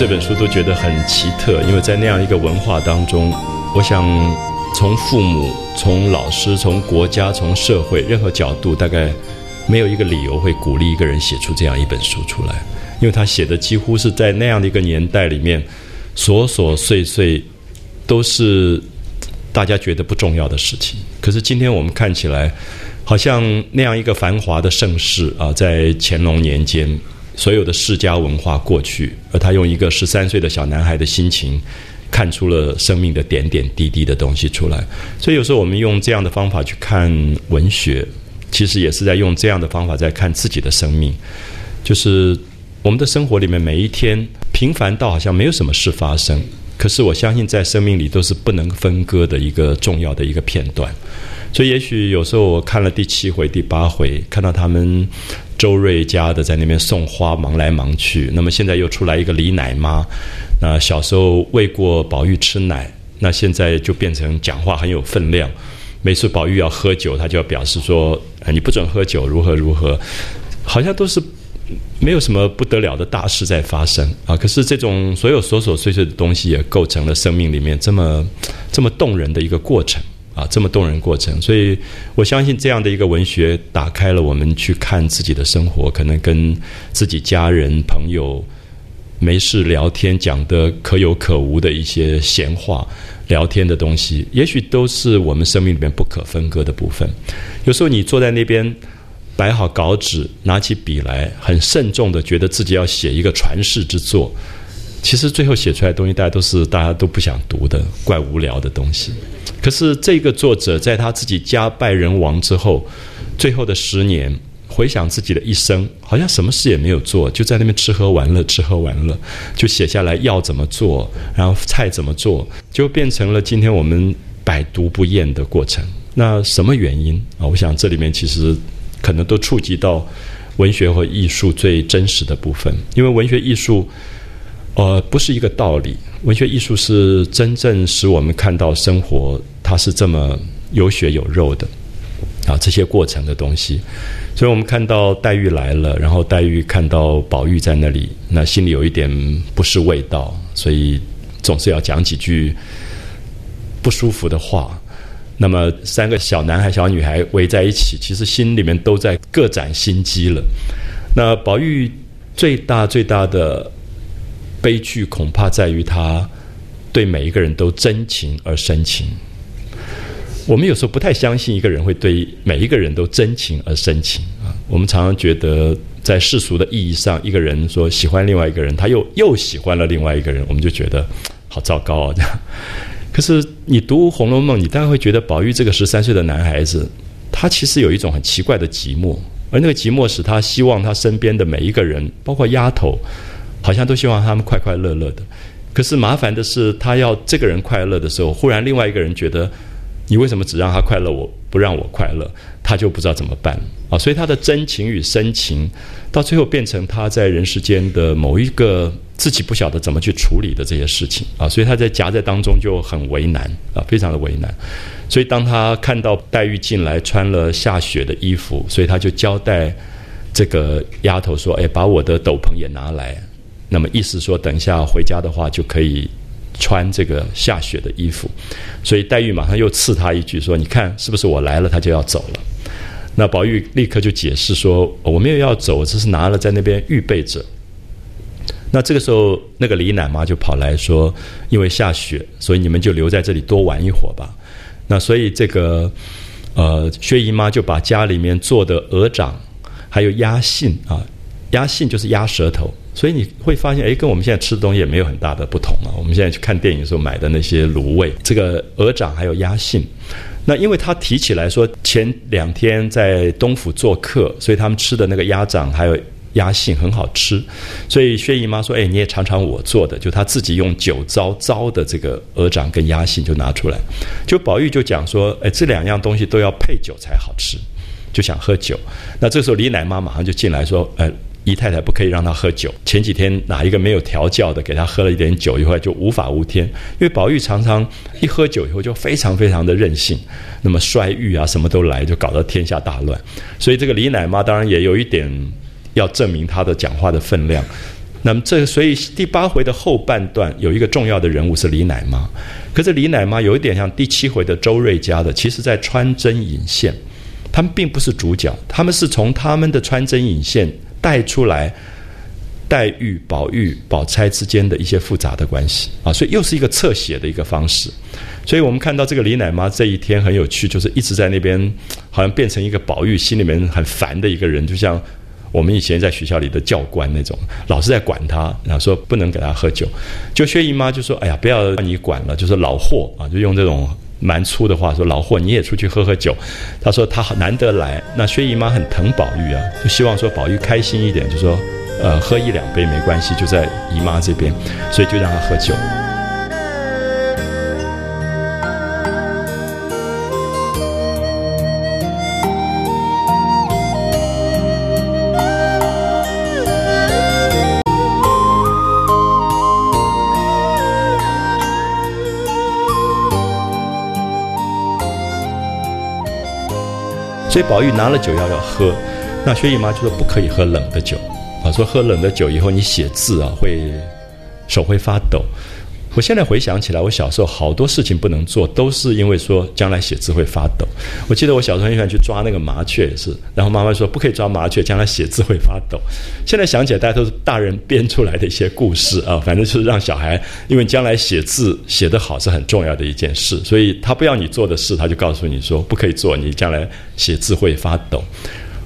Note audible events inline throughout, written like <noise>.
这本书都觉得很奇特，因为在那样一个文化当中，我想从父母、从老师、从国家、从社会任何角度，大概没有一个理由会鼓励一个人写出这样一本书出来，因为他写的几乎是在那样的一个年代里面，琐琐碎碎都是大家觉得不重要的事情。可是今天我们看起来，好像那样一个繁华的盛世啊，在乾隆年间。所有的世家文化过去，而他用一个十三岁的小男孩的心情，看出了生命的点点滴滴的东西出来。所以有时候我们用这样的方法去看文学，其实也是在用这样的方法在看自己的生命。就是我们的生活里面每一天平凡到好像没有什么事发生，可是我相信在生命里都是不能分割的一个重要的一个片段。所以，也许有时候我看了第七回、第八回，看到他们周瑞家的在那边送花，忙来忙去。那么现在又出来一个李奶妈，那小时候喂过宝玉吃奶，那现在就变成讲话很有分量。每次宝玉要喝酒，他就要表示说：“你不准喝酒，如何如何。”好像都是没有什么不得了的大事在发生啊。可是这种所有琐琐碎碎的东西，也构成了生命里面这么这么动人的一个过程。啊，这么动人过程，所以我相信这样的一个文学打开了我们去看自己的生活，可能跟自己家人朋友没事聊天讲的可有可无的一些闲话聊天的东西，也许都是我们生命里面不可分割的部分。有时候你坐在那边摆好稿纸，拿起笔来，很慎重的觉得自己要写一个传世之作。其实最后写出来的东西，大家都是大家都不想读的，怪无聊的东西。可是这个作者在他自己家败人亡之后，最后的十年，回想自己的一生，好像什么事也没有做，就在那边吃喝玩乐，吃喝玩乐，就写下来要怎么做，然后菜怎么做，就变成了今天我们百读不厌的过程。那什么原因啊？我想这里面其实可能都触及到文学和艺术最真实的部分，因为文学艺术。呃，不是一个道理。文学艺术是真正使我们看到生活，它是这么有血有肉的啊，这些过程的东西。所以我们看到黛玉来了，然后黛玉看到宝玉在那里，那心里有一点不是味道，所以总是要讲几句不舒服的话。那么三个小男孩、小女孩围在一起，其实心里面都在各展心机了。那宝玉最大最大的。悲剧恐怕在于他对每一个人都真情而深情。我们有时候不太相信一个人会对每一个人都真情而深情啊。我们常常觉得，在世俗的意义上，一个人说喜欢另外一个人，他又又喜欢了另外一个人，我们就觉得好糟糕啊！这样。可是你读《红楼梦》，你当然会觉得宝玉这个十三岁的男孩子，他其实有一种很奇怪的寂寞，而那个寂寞使他希望他身边的每一个人，包括丫头。好像都希望他们快快乐乐的，可是麻烦的是，他要这个人快乐的时候，忽然另外一个人觉得，你为什么只让他快乐，我不让我快乐？他就不知道怎么办啊！所以他的真情与深情，到最后变成他在人世间的某一个自己不晓得怎么去处理的这些事情啊！所以他在夹在当中就很为难啊，非常的为难。所以当他看到黛玉进来穿了下雪的衣服，所以他就交代这个丫头说：“哎，把我的斗篷也拿来。”那么意思说，等一下回家的话就可以穿这个下雪的衣服，所以黛玉马上又刺他一句说：“你看是不是我来了，他就要走了？”那宝玉立刻就解释说：“我没有要走，只是拿了在那边预备着。”那这个时候，那个李奶妈就跑来说：“因为下雪，所以你们就留在这里多玩一会儿吧。”那所以这个呃，薛姨妈就把家里面做的鹅掌还有鸭信啊，鸭信就是鸭舌头。所以你会发现，哎，跟我们现在吃的东西也没有很大的不同啊。我们现在去看电影的时候买的那些卤味，这个鹅掌还有鸭信，那因为他提起来说前两天在东府做客，所以他们吃的那个鸭掌还有鸭信很好吃。所以薛姨妈说：“哎，你也尝尝我做的。”就她自己用酒糟糟的这个鹅掌跟鸭信就拿出来。就宝玉就讲说：“哎，这两样东西都要配酒才好吃，就想喝酒。”那这时候李奶妈马上就进来说：“呃。”姨太太不可以让他喝酒。前几天哪一个没有调教的给他喝了一点酒，以后就无法无天。因为宝玉常常一喝酒以后就非常非常的任性，那么衰欲啊什么都来，就搞得天下大乱。所以这个李奶妈当然也有一点要证明她的讲话的分量。那么这所以第八回的后半段有一个重要的人物是李奶妈，可是李奶妈有一点像第七回的周瑞家的，其实在穿针引线，他们并不是主角，他们是从他们的穿针引线带出来黛玉、宝玉、宝钗之间的一些复杂的关系啊，所以又是一个侧写的一个方式。所以我们看到这个李奶妈这一天很有趣，就是一直在那边好像变成一个宝玉心里面很烦的一个人，就像。我们以前在学校里的教官那种，老是在管他，然后说不能给他喝酒。就薛姨妈就说：“哎呀，不要你管了，就是老霍啊，就用这种蛮粗的话说，老霍你也出去喝喝酒。”他说他难得来，那薛姨妈很疼宝玉啊，就希望说宝玉开心一点，就说呃喝一两杯没关系，就在姨妈这边，所以就让他喝酒。宝玉拿了酒要要喝，那薛姨妈就说不可以喝冷的酒，啊，说喝冷的酒以后你写字啊会手会发抖。我现在回想起来，我小时候好多事情不能做，都是因为说将来写字会发抖。我记得我小时候很喜欢去抓那个麻雀，也是，然后妈妈说不可以抓麻雀，将来写字会发抖。现在想起来，大家都是大人编出来的一些故事啊，反正就是让小孩，因为将来写字写得好是很重要的一件事，所以他不要你做的事，他就告诉你说不可以做，你将来写字会发抖。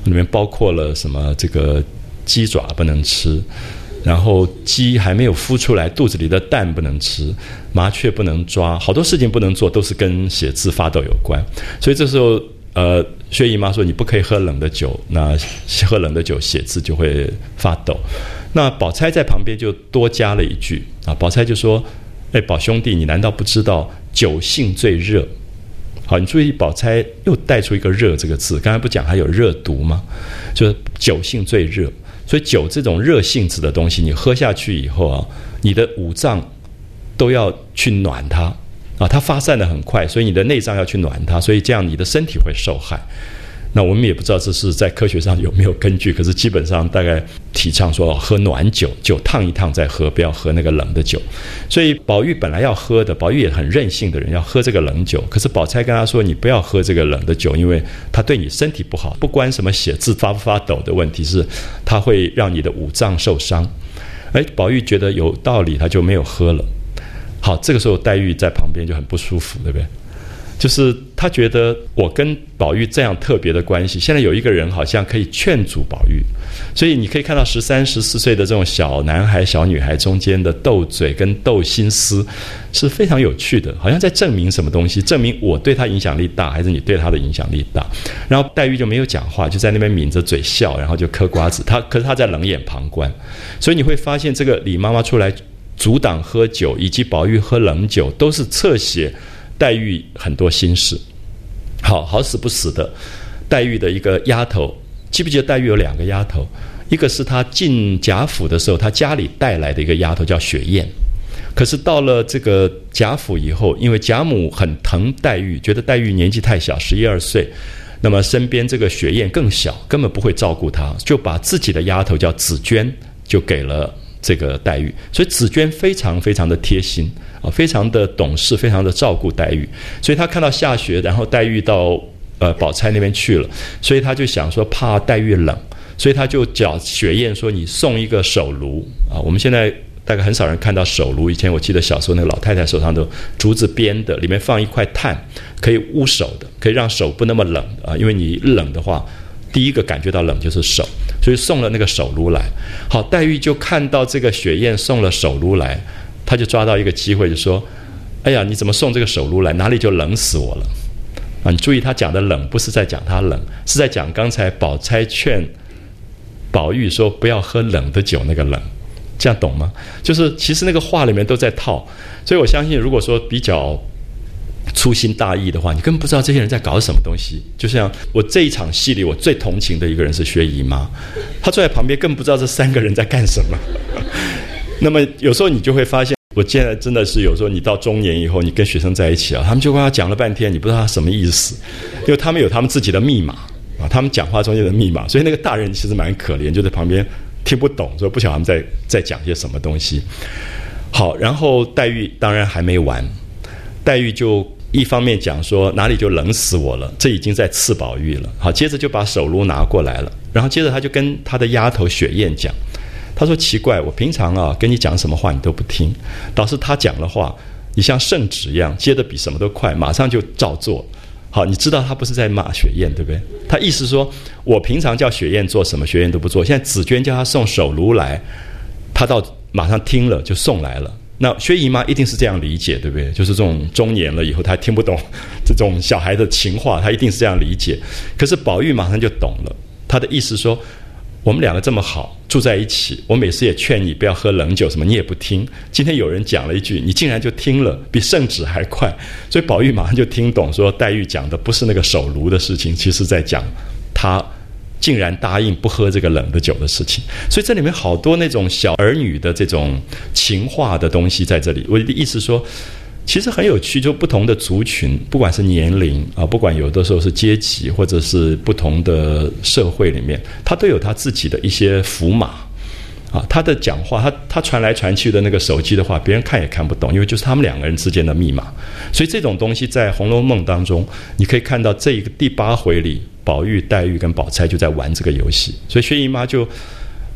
里面包括了什么？这个鸡爪不能吃。然后鸡还没有孵出来，肚子里的蛋不能吃，麻雀不能抓，好多事情不能做，都是跟写字发抖有关。所以这时候，呃，薛姨妈说你不可以喝冷的酒，那喝冷的酒写字就会发抖。那宝钗在旁边就多加了一句啊，宝钗就说：“哎，宝兄弟，你难道不知道酒性最热？好，你注意，宝钗又带出一个热这个字，刚才不讲还有热毒吗？就是酒性最热。”所以酒这种热性质的东西，你喝下去以后啊，你的五脏都要去暖它啊，它发散的很快，所以你的内脏要去暖它，所以这样你的身体会受害。那我们也不知道这是在科学上有没有根据，可是基本上大概提倡说喝暖酒，酒烫一烫再喝，不要喝那个冷的酒。所以宝玉本来要喝的，宝玉也很任性的人，要喝这个冷酒。可是宝钗跟他说：“你不要喝这个冷的酒，因为它对你身体不好。不关什么写字发不发抖的问题，是它会让你的五脏受伤。”哎，宝玉觉得有道理，他就没有喝了。好，这个时候黛玉在旁边就很不舒服，对不对？就是他觉得我跟宝玉这样特别的关系，现在有一个人好像可以劝阻宝玉，所以你可以看到十三、十四岁的这种小男孩、小女孩中间的斗嘴跟斗心思是非常有趣的，好像在证明什么东西，证明我对他影响力大，还是你对他的影响力大。然后黛玉就没有讲话，就在那边抿着嘴笑，然后就嗑瓜子。他可是他在冷眼旁观，所以你会发现这个李妈妈出来阻挡喝酒，以及宝玉喝冷酒，都是侧写。黛玉很多心事，好好死不死的，黛玉的一个丫头，记不记得黛玉有两个丫头？一个是她进贾府的时候，她家里带来的一个丫头叫雪雁。可是到了这个贾府以后，因为贾母很疼黛玉，觉得黛玉年纪太小，十一二岁，那么身边这个雪雁更小，根本不会照顾她，就把自己的丫头叫紫娟，就给了这个黛玉。所以紫娟非常非常的贴心。啊，非常的懂事，非常的照顾黛玉，所以她看到下雪，然后黛玉到呃宝钗那边去了，所以她就想说怕黛玉冷，所以她就叫雪雁说你送一个手炉啊。我们现在大概很少人看到手炉，以前我记得小时候那个老太太手上的竹子编的，里面放一块炭，可以捂手的，可以让手不那么冷啊。因为你冷的话，第一个感觉到冷就是手，所以送了那个手炉来。好，黛玉就看到这个雪雁送了手炉来。他就抓到一个机会，就说：“哎呀，你怎么送这个手炉来？哪里就冷死我了？”啊，你注意他讲的冷，不是在讲他冷，是在讲刚才宝钗劝宝玉说不要喝冷的酒那个冷，这样懂吗？就是其实那个话里面都在套，所以我相信，如果说比较粗心大意的话，你根本不知道这些人在搞什么东西。就像我这一场戏里，我最同情的一个人是薛姨妈，她坐在旁边，更不知道这三个人在干什么。<laughs> 那么有时候你就会发现，我现在真的是有时候你到中年以后，你跟学生在一起啊，他们就跟他讲了半天，你不知道他什么意思，因为他们有他们自己的密码啊，他们讲话中间的密码，所以那个大人其实蛮可怜，就在旁边听不懂，说不晓得他们在在讲些什么东西。好，然后黛玉当然还没完，黛玉就一方面讲说哪里就冷死我了，这已经在刺宝玉了。好，接着就把手炉拿过来了，然后接着他就跟他的丫头雪雁讲，他说奇怪，我平常啊跟你讲什么话你都不听，倒是他讲的话，你像圣旨一样，接的比什么都快，马上就照做。好，你知道他不是在骂雪雁，对不对？他意思说，我平常叫雪雁做什么，雪雁都不做。现在紫鹃叫他送手炉来，他到马上听了就送来了。那薛姨妈一定是这样理解，对不对？就是这种中年了以后，她听不懂这种小孩的情话，她一定是这样理解。可是宝玉马上就懂了，他的意思说。我们两个这么好，住在一起。我每次也劝你不要喝冷酒，什么你也不听。今天有人讲了一句，你竟然就听了，比圣旨还快。所以宝玉马上就听懂，说黛玉讲的不是那个手炉的事情，其实在讲他竟然答应不喝这个冷的酒的事情。所以这里面好多那种小儿女的这种情话的东西在这里。我的意思说。其实很有趣，就不同的族群，不管是年龄啊，不管有的时候是阶级，或者是不同的社会里面，他都有他自己的一些符码啊。他的讲话，他他传来传去的那个手机的话，别人看也看不懂，因为就是他们两个人之间的密码。所以这种东西在《红楼梦》当中，你可以看到这一个第八回里，宝玉、黛玉跟宝钗就在玩这个游戏，所以薛姨妈就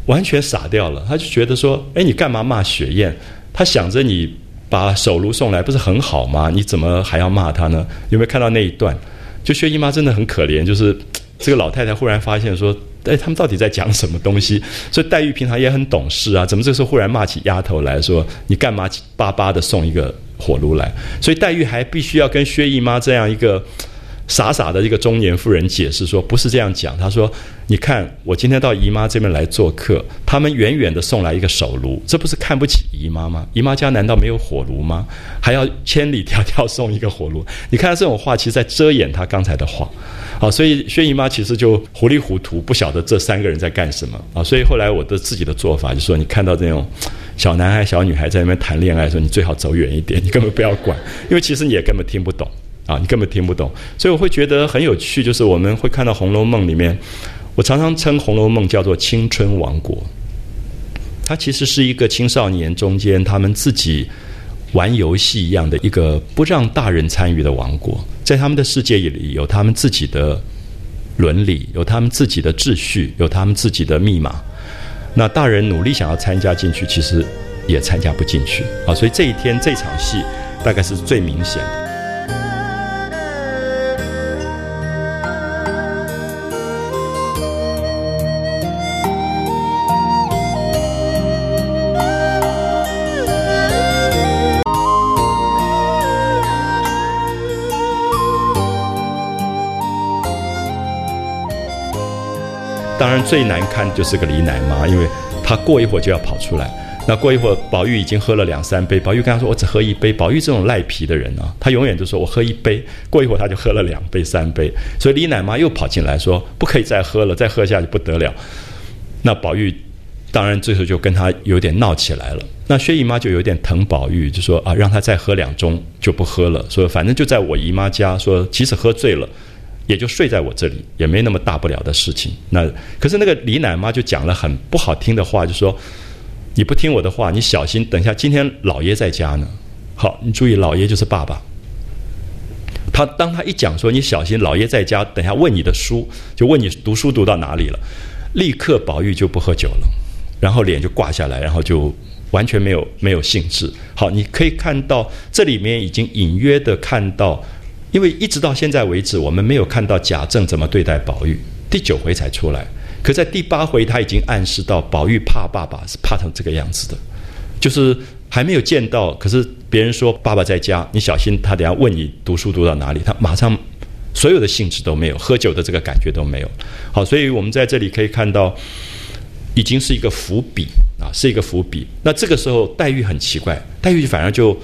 完全傻掉了，她就觉得说：“哎，你干嘛骂雪雁？”她想着你。把手炉送来不是很好吗？你怎么还要骂她呢？有没有看到那一段？就薛姨妈真的很可怜，就是这个老太太忽然发现说：“哎，他们到底在讲什么东西？”所以黛玉平常也很懂事啊，怎么这时候忽然骂起丫头来说：“你干嘛巴巴的送一个火炉来？”所以黛玉还必须要跟薛姨妈这样一个。傻傻的一个中年妇人解释说：“不是这样讲。”她说：“你看，我今天到姨妈这边来做客，他们远远的送来一个手炉，这不是看不起姨妈吗？姨妈家难道没有火炉吗？还要千里迢迢送一个火炉？<laughs> 你看这种话，其实在遮掩她刚才的话。好，所以薛姨妈其实就糊里糊涂，不晓得这三个人在干什么啊。所以后来我的自己的做法，就说你看到这种小男孩、小女孩在那边谈恋爱，的时候你最好走远一点，你根本不要管，因为其实你也根本听不懂。”啊，你根本听不懂，所以我会觉得很有趣，就是我们会看到《红楼梦》里面，我常常称《红楼梦》叫做青春王国，它其实是一个青少年中间他们自己玩游戏一样的一个不让大人参与的王国，在他们的世界里有他们自己的伦理，有他们自己的秩序，有他们自己的密码，那大人努力想要参加进去，其实也参加不进去。啊，所以这一天这场戏大概是最明显的。最难堪就是个李奶妈，因为她过一会儿就要跑出来。那过一会儿，宝玉已经喝了两三杯，宝玉跟他说：“我只喝一杯。”宝玉这种赖皮的人啊，他永远都说我喝一杯。过一会儿他就喝了两杯、三杯，所以李奶妈又跑进来说：“不可以再喝了，再喝下去不得了。”那宝玉当然最后就跟他有点闹起来了。那薛姨妈就有点疼宝玉，就说：“啊，让他再喝两盅就不喝了。说反正就在我姨妈家，说即使喝醉了。”也就睡在我这里，也没那么大不了的事情。那可是那个李奶妈就讲了很不好听的话，就说：“你不听我的话，你小心，等一下今天老爷在家呢。”好，你注意，老爷就是爸爸。他当他一讲说：“你小心，老爷在家，等下问你的书，就问你读书读到哪里了。”立刻宝玉就不喝酒了，然后脸就挂下来，然后就完全没有没有兴致。好，你可以看到这里面已经隐约的看到。因为一直到现在为止，我们没有看到贾政怎么对待宝玉，第九回才出来。可在第八回，他已经暗示到宝玉怕爸爸是怕成这个样子的，就是还没有见到。可是别人说爸爸在家，你小心他等下问你读书读到哪里，他马上所有的兴致都没有，喝酒的这个感觉都没有。好，所以我们在这里可以看到，已经是一个伏笔啊，是一个伏笔。那这个时候黛玉很奇怪，黛玉反而就。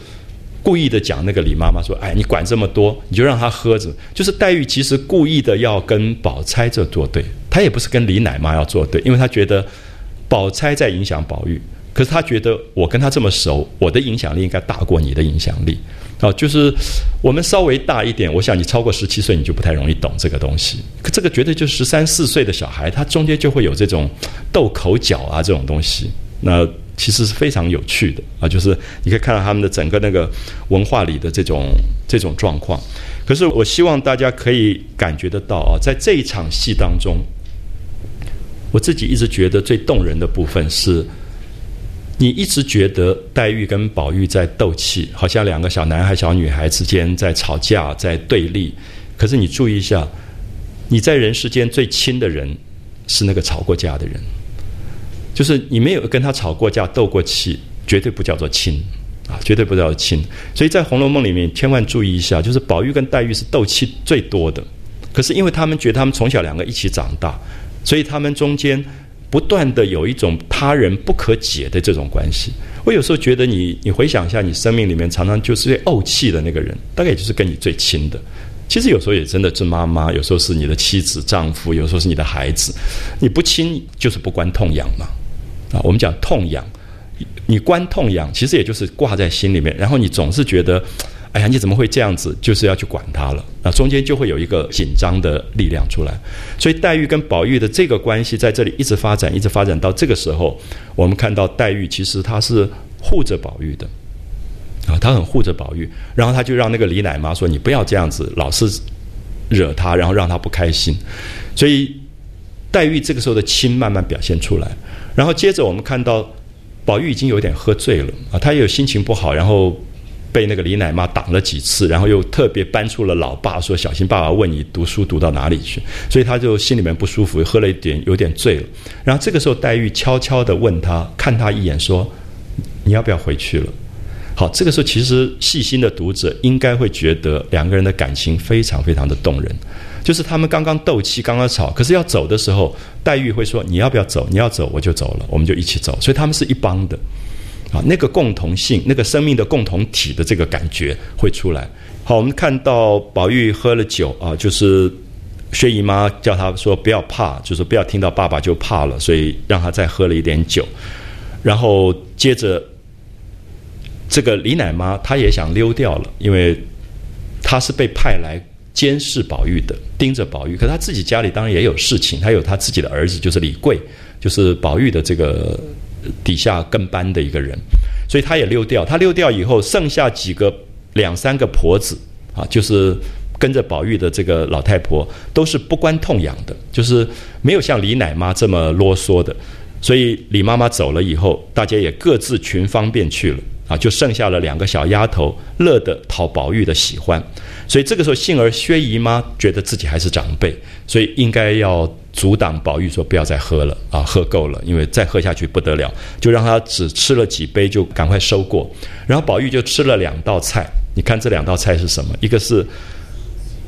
故意的讲那个李妈妈说：“哎，你管这么多，你就让他喝着。”就是黛玉其实故意的要跟宝钗这作对，她也不是跟李奶妈要作对，因为她觉得宝钗在影响宝玉，可是她觉得我跟她这么熟，我的影响力应该大过你的影响力。啊，就是我们稍微大一点，我想你超过十七岁，你就不太容易懂这个东西。可这个绝对就十三四岁的小孩，他中间就会有这种斗口角啊这种东西。那其实是非常有趣的啊，就是你可以看到他们的整个那个文化里的这种这种状况。可是我希望大家可以感觉得到啊，在这一场戏当中，我自己一直觉得最动人的部分是。你一直觉得黛玉跟宝玉在斗气，好像两个小男孩、小女孩之间在吵架、在对立。可是你注意一下，你在人世间最亲的人是那个吵过架的人，就是你没有跟他吵过架、斗过气，绝对不叫做亲啊，绝对不叫做亲。所以在《红楼梦》里面，千万注意一下，就是宝玉跟黛玉是斗气最多的。可是因为他们觉得他们从小两个一起长大，所以他们中间。不断的有一种他人不可解的这种关系，我有时候觉得你，你回想一下，你生命里面常常就是最怄气的那个人，大概也就是跟你最亲的。其实有时候也真的是妈妈，有时候是你的妻子、丈夫，有时候是你的孩子。你不亲就是不关痛痒嘛，啊，我们讲痛痒，你关痛痒，其实也就是挂在心里面，然后你总是觉得。哎呀，你怎么会这样子？就是要去管他了，那中间就会有一个紧张的力量出来。所以黛玉跟宝玉的这个关系在这里一直发展，一直发展到这个时候，我们看到黛玉其实她是护着宝玉的，啊，她很护着宝玉，然后她就让那个李奶妈说：“你不要这样子，老是惹他，然后让他不开心。”所以黛玉这个时候的亲慢慢表现出来，然后接着我们看到宝玉已经有点喝醉了啊，他也有心情不好，然后。被那个李奶妈挡了几次，然后又特别搬出了老爸，说小心爸爸问你读书读到哪里去，所以他就心里面不舒服，喝了一点，有点醉了。然后这个时候，黛玉悄悄地问他，看他一眼，说：“你要不要回去了？”好，这个时候其实细心的读者应该会觉得两个人的感情非常非常的动人，就是他们刚刚斗气，刚刚吵，可是要走的时候，黛玉会说：“你要不要走？你要走我就走了，我们就一起走。”所以他们是一帮的。啊，那个共同性，那个生命的共同体的这个感觉会出来。好，我们看到宝玉喝了酒啊，就是薛姨妈叫他说不要怕，就是不要听到爸爸就怕了，所以让他再喝了一点酒。然后接着，这个李奶妈她也想溜掉了，因为她是被派来监视宝玉的，盯着宝玉。可他自己家里当然也有事情，他有他自己的儿子，就是李贵，就是宝玉的这个。底下跟班的一个人，所以他也溜掉。他溜掉以后，剩下几个两三个婆子啊，就是跟着宝玉的这个老太婆，都是不关痛痒的，就是没有像李奶妈这么啰嗦的。所以李妈妈走了以后，大家也各自寻方便去了啊，就剩下了两个小丫头，乐得讨宝玉的喜欢。所以这个时候，幸而薛姨妈觉得自己还是长辈，所以应该要。阻挡宝玉说不要再喝了啊，喝够了，因为再喝下去不得了，就让他只吃了几杯就赶快收过。然后宝玉就吃了两道菜，你看这两道菜是什么？一个是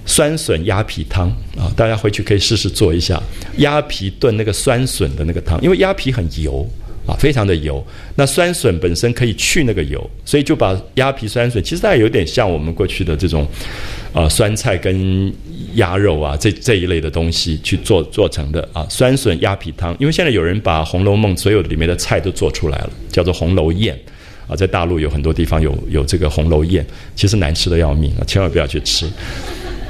酸笋鸭皮汤啊，大家回去可以试试做一下鸭皮炖那个酸笋的那个汤，因为鸭皮很油啊，非常的油。那酸笋本身可以去那个油，所以就把鸭皮酸笋，其实它有点像我们过去的这种啊酸菜跟。鸭肉啊，这这一类的东西去做做成的啊，酸笋鸭皮汤。因为现在有人把《红楼梦》所有里面的菜都做出来了，叫做红楼宴啊，在大陆有很多地方有有这个红楼宴，其实难吃的要命啊，千万不要去吃。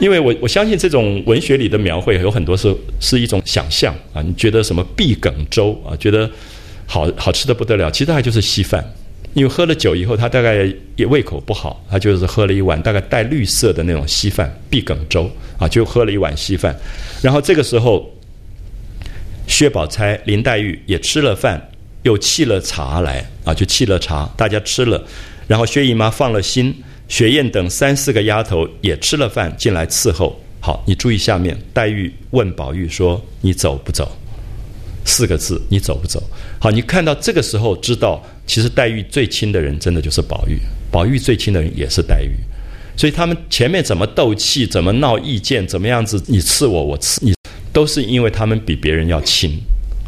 因为我我相信这种文学里的描绘有很多是是一种想象啊，你觉得什么碧梗粥啊，觉得好好吃的不得了，其实它就是稀饭。因为喝了酒以后，他大概也胃口不好，他就是喝了一碗大概带绿色的那种稀饭，碧梗粥啊，就喝了一碗稀饭。然后这个时候，薛宝钗、林黛玉也吃了饭，又沏了茶来啊，就沏了茶，大家吃了。然后薛姨妈放了心，雪雁等三四个丫头也吃了饭进来伺候。好，你注意下面，黛玉问宝玉说：“你走不走？”四个字，你走不走？好，你看到这个时候知道。其实黛玉最亲的人，真的就是宝玉；宝玉最亲的人也是黛玉。所以他们前面怎么斗气，怎么闹意见，怎么样子，你刺我，我刺你，都是因为他们比别人要亲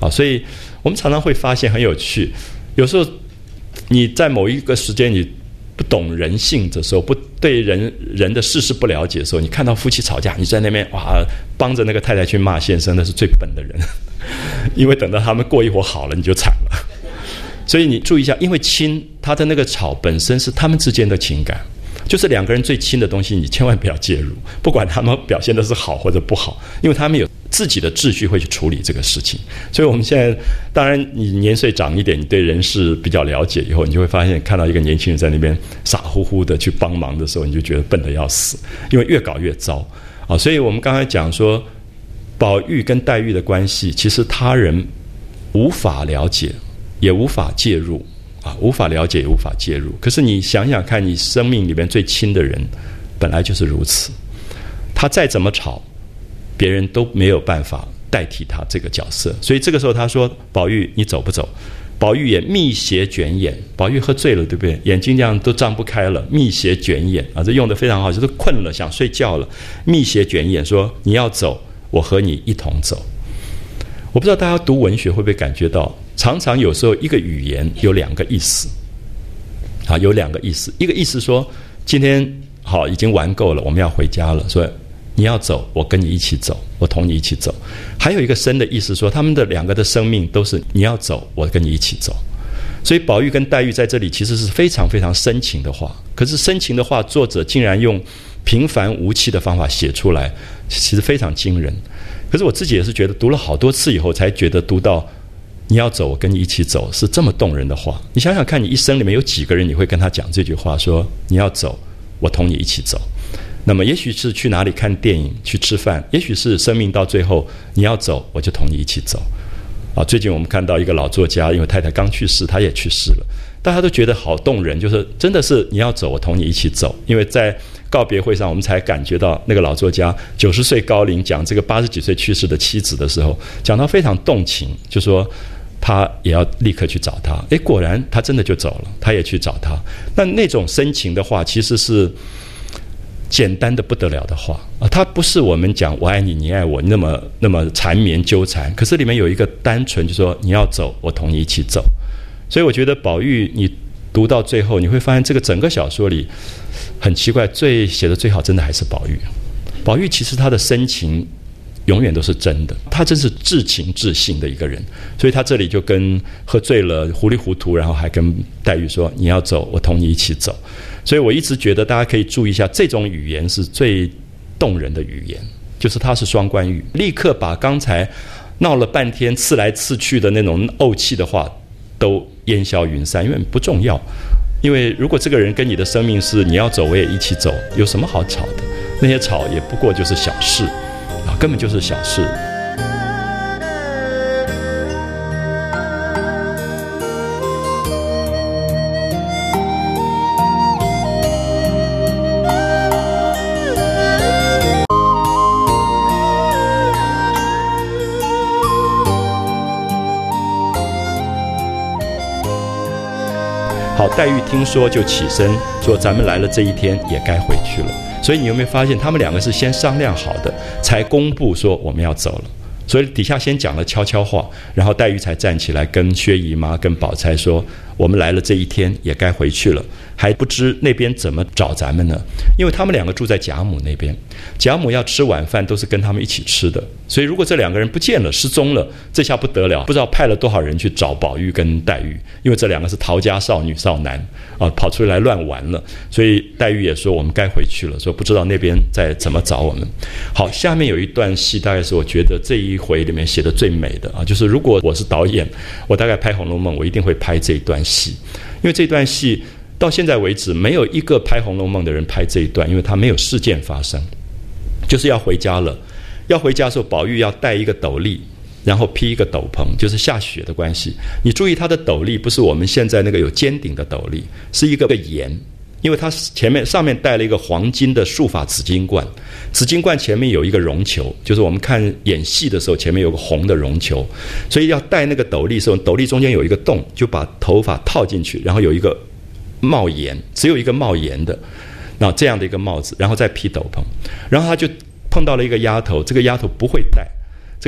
啊。所以我们常常会发现很有趣，有时候你在某一个时间你不懂人性的时候，不对人人的事事不了解的时候，你看到夫妻吵架，你在那边哇，帮着那个太太去骂先生，那是最笨的人，<laughs> 因为等到他们过一会儿好了，你就惨了。所以你注意一下，因为亲，他的那个吵本身是他们之间的情感，就是两个人最亲的东西，你千万不要介入，<laughs> 不管他们表现的是好或者不好，因为他们有自己的秩序会去处理这个事情。所以我们现在，当然你年岁长一点，你对人事比较了解以后，你就会发现，看到一个年轻人在那边傻乎乎的去帮忙的时候，你就觉得笨的要死，因为越搞越糟啊。所以我们刚才讲说，宝玉跟黛玉的关系，其实他人无法了解，也无法介入。啊，无法了解也无法介入。可是你想想看，你生命里面最亲的人，本来就是如此。他再怎么吵，别人都没有办法代替他这个角色。所以这个时候他说：“宝玉，你走不走？”宝玉也密斜卷眼。宝玉喝醉了，对不对？眼睛这样都张不开了，密斜卷眼啊，这用的非常好，就是困了，想睡觉了，密斜卷眼说：“你要走，我和你一同走。”我不知道大家读文学会不会感觉到。常常有时候一个语言有两个意思，啊，有两个意思。一个意思说，今天好已经玩够了，我们要回家了。说你要走，我跟你一起走，我同你一起走。还有一个深的意思说，他们的两个的生命都是你要走，我跟你一起走。所以宝玉跟黛玉在这里其实是非常非常深情的话。可是深情的话，作者竟然用平凡无奇的方法写出来，其实非常惊人。可是我自己也是觉得读了好多次以后，才觉得读到。你要走，我跟你一起走，是这么动人的话。你想想看，你一生里面有几个人你会跟他讲这句话？说你要走，我同你一起走。那么，也许是去哪里看电影、去吃饭，也许是生命到最后你要走，我就同你一起走。啊，最近我们看到一个老作家，因为太太刚去世，他也去世了，大家都觉得好动人，就是真的是你要走，我同你一起走。因为在告别会上，我们才感觉到那个老作家九十岁高龄讲这个八十几岁去世的妻子的时候，讲到非常动情，就说。他也要立刻去找他，诶，果然他真的就走了，他也去找他。那那种深情的话，其实是简单的不得了的话啊，他不是我们讲我爱你，你爱我那么那么缠绵纠缠，可是里面有一个单纯，就说你要走，我同你一起走。所以我觉得宝玉，你读到最后，你会发现这个整个小说里很奇怪，最写的最好，真的还是宝玉。宝玉其实他的深情。永远都是真的，他真是至情至性的一个人，所以他这里就跟喝醉了糊里糊涂，然后还跟黛玉说：“你要走，我同你一起走。”所以我一直觉得大家可以注意一下，这种语言是最动人的语言，就是它是双关语，立刻把刚才闹了半天刺来刺去的那种怄气的话都烟消云散，因为不重要。因为如果这个人跟你的生命是你要走，我也一起走，有什么好吵的？那些吵也不过就是小事。啊根本就是小事。黛玉听说就起身说：“咱们来了这一天，也该回去了。”所以你有没有发现，他们两个是先商量好的，才公布说我们要走了。所以底下先讲了悄悄话，然后黛玉才站起来跟薛姨妈、跟宝钗说：“我们来了这一天，也该回去了。”还不知那边怎么找咱们呢？因为他们两个住在贾母那边，贾母要吃晚饭都是跟他们一起吃的。所以如果这两个人不见了、失踪了，这下不得了，不知道派了多少人去找宝玉跟黛玉。因为这两个是陶家少女少男啊，跑出来乱玩了。所以黛玉也说：“我们该回去了。”说不知道那边在怎么找我们。好，下面有一段戏，大概是我觉得这一回里面写的最美的啊，就是如果我是导演，我大概拍《红楼梦》，我一定会拍这一段戏，因为这段戏。到现在为止，没有一个拍《红楼梦》的人拍这一段，因为他没有事件发生，就是要回家了。要回家的时候，宝玉要带一个斗笠，然后披一个斗篷，就是下雪的关系。你注意，他的斗笠不是我们现在那个有尖顶的斗笠，是一个个檐，因为他前面上面戴了一个黄金的束发紫金冠，紫金冠前面有一个绒球，就是我们看演戏的时候前面有个红的绒球，所以要戴那个斗笠的时候，斗笠中间有一个洞，就把头发套进去，然后有一个。帽檐只有一个帽檐的，那这样的一个帽子，然后再披斗篷，然后他就碰到了一个丫头，这个丫头不会戴，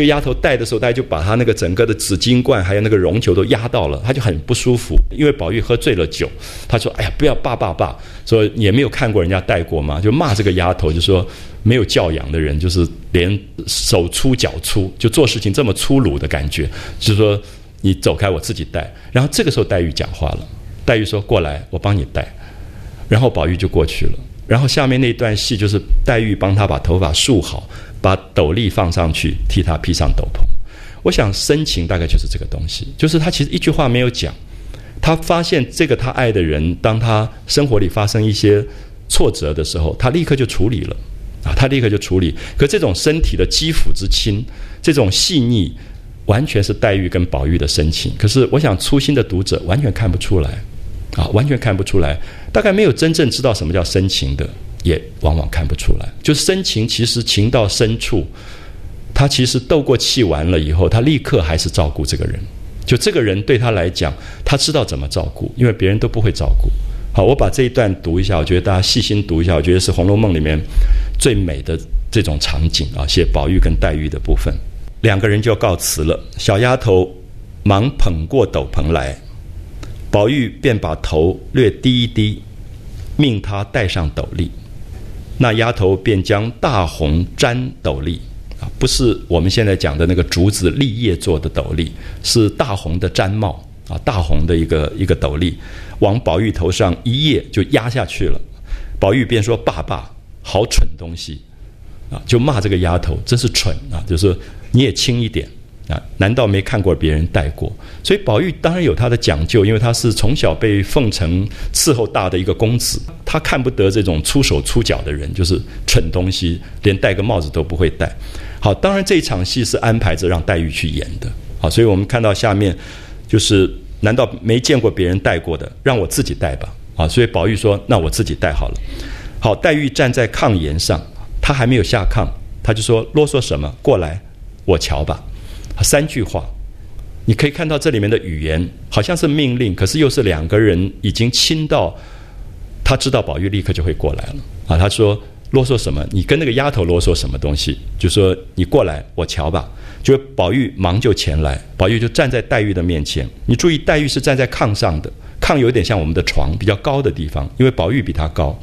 这个丫头戴的时候，大家就把她那个整个的紫金冠还有那个绒球都压到了，她就很不舒服。因为宝玉喝醉了酒，他说：“哎呀，不要爸爸爸，说也没有看过人家戴过嘛，就骂这个丫头，就说没有教养的人，就是连手粗脚粗，就做事情这么粗鲁的感觉，就说你走开，我自己戴。”然后这个时候黛玉讲话了。黛玉说：“过来，我帮你带。”然后宝玉就过去了。然后下面那段戏就是黛玉帮他把头发束好，把斗笠放上去，替他披上斗篷。我想深情大概就是这个东西，就是他其实一句话没有讲，他发现这个他爱的人，当他生活里发生一些挫折的时候，他立刻就处理了，啊，他立刻就处理。可这种身体的肌肤之亲，这种细腻，完全是黛玉跟宝玉的深情。可是我想粗心的读者完全看不出来，啊，完全看不出来。大概没有真正知道什么叫深情的，也往往看不出来。就深情，其实情到深处。他其实斗过气完了以后，他立刻还是照顾这个人。就这个人对他来讲，他知道怎么照顾，因为别人都不会照顾。好，我把这一段读一下，我觉得大家细心读一下，我觉得是《红楼梦》里面最美的这种场景啊，写宝玉跟黛玉的部分。两个人就要告辞了，小丫头忙捧过斗篷来，宝玉便把头略低一低，命他戴上斗笠。那丫头便将大红毡斗笠。啊，不是我们现在讲的那个竹子立叶做的斗笠，是大红的毡帽啊，大红的一个一个斗笠，往宝玉头上一掖就压下去了。宝玉便说：“爸爸，好蠢东西！”啊，就骂这个丫头真是蠢啊，就是你也轻一点。啊，难道没看过别人戴过？所以宝玉当然有他的讲究，因为他是从小被奉承伺候大的一个公子，他看不得这种粗手粗脚的人，就是蠢东西，连戴个帽子都不会戴。好，当然这场戏是安排着让黛玉去演的。好，所以我们看到下面就是难道没见过别人戴过的，让我自己戴吧。啊，所以宝玉说：“那我自己戴好了。”好，黛玉站在炕沿上，她还没有下炕，她就说：“啰嗦什么？过来，我瞧吧。”三句话，你可以看到这里面的语言好像是命令，可是又是两个人已经亲到，他知道宝玉立刻就会过来了啊。他说啰嗦什么？你跟那个丫头啰嗦什么东西？就说你过来，我瞧吧。就宝玉忙就前来，宝玉就站在黛玉的面前。你注意，黛玉是站在炕上的。炕有点像我们的床，比较高的地方，因为宝玉比他高，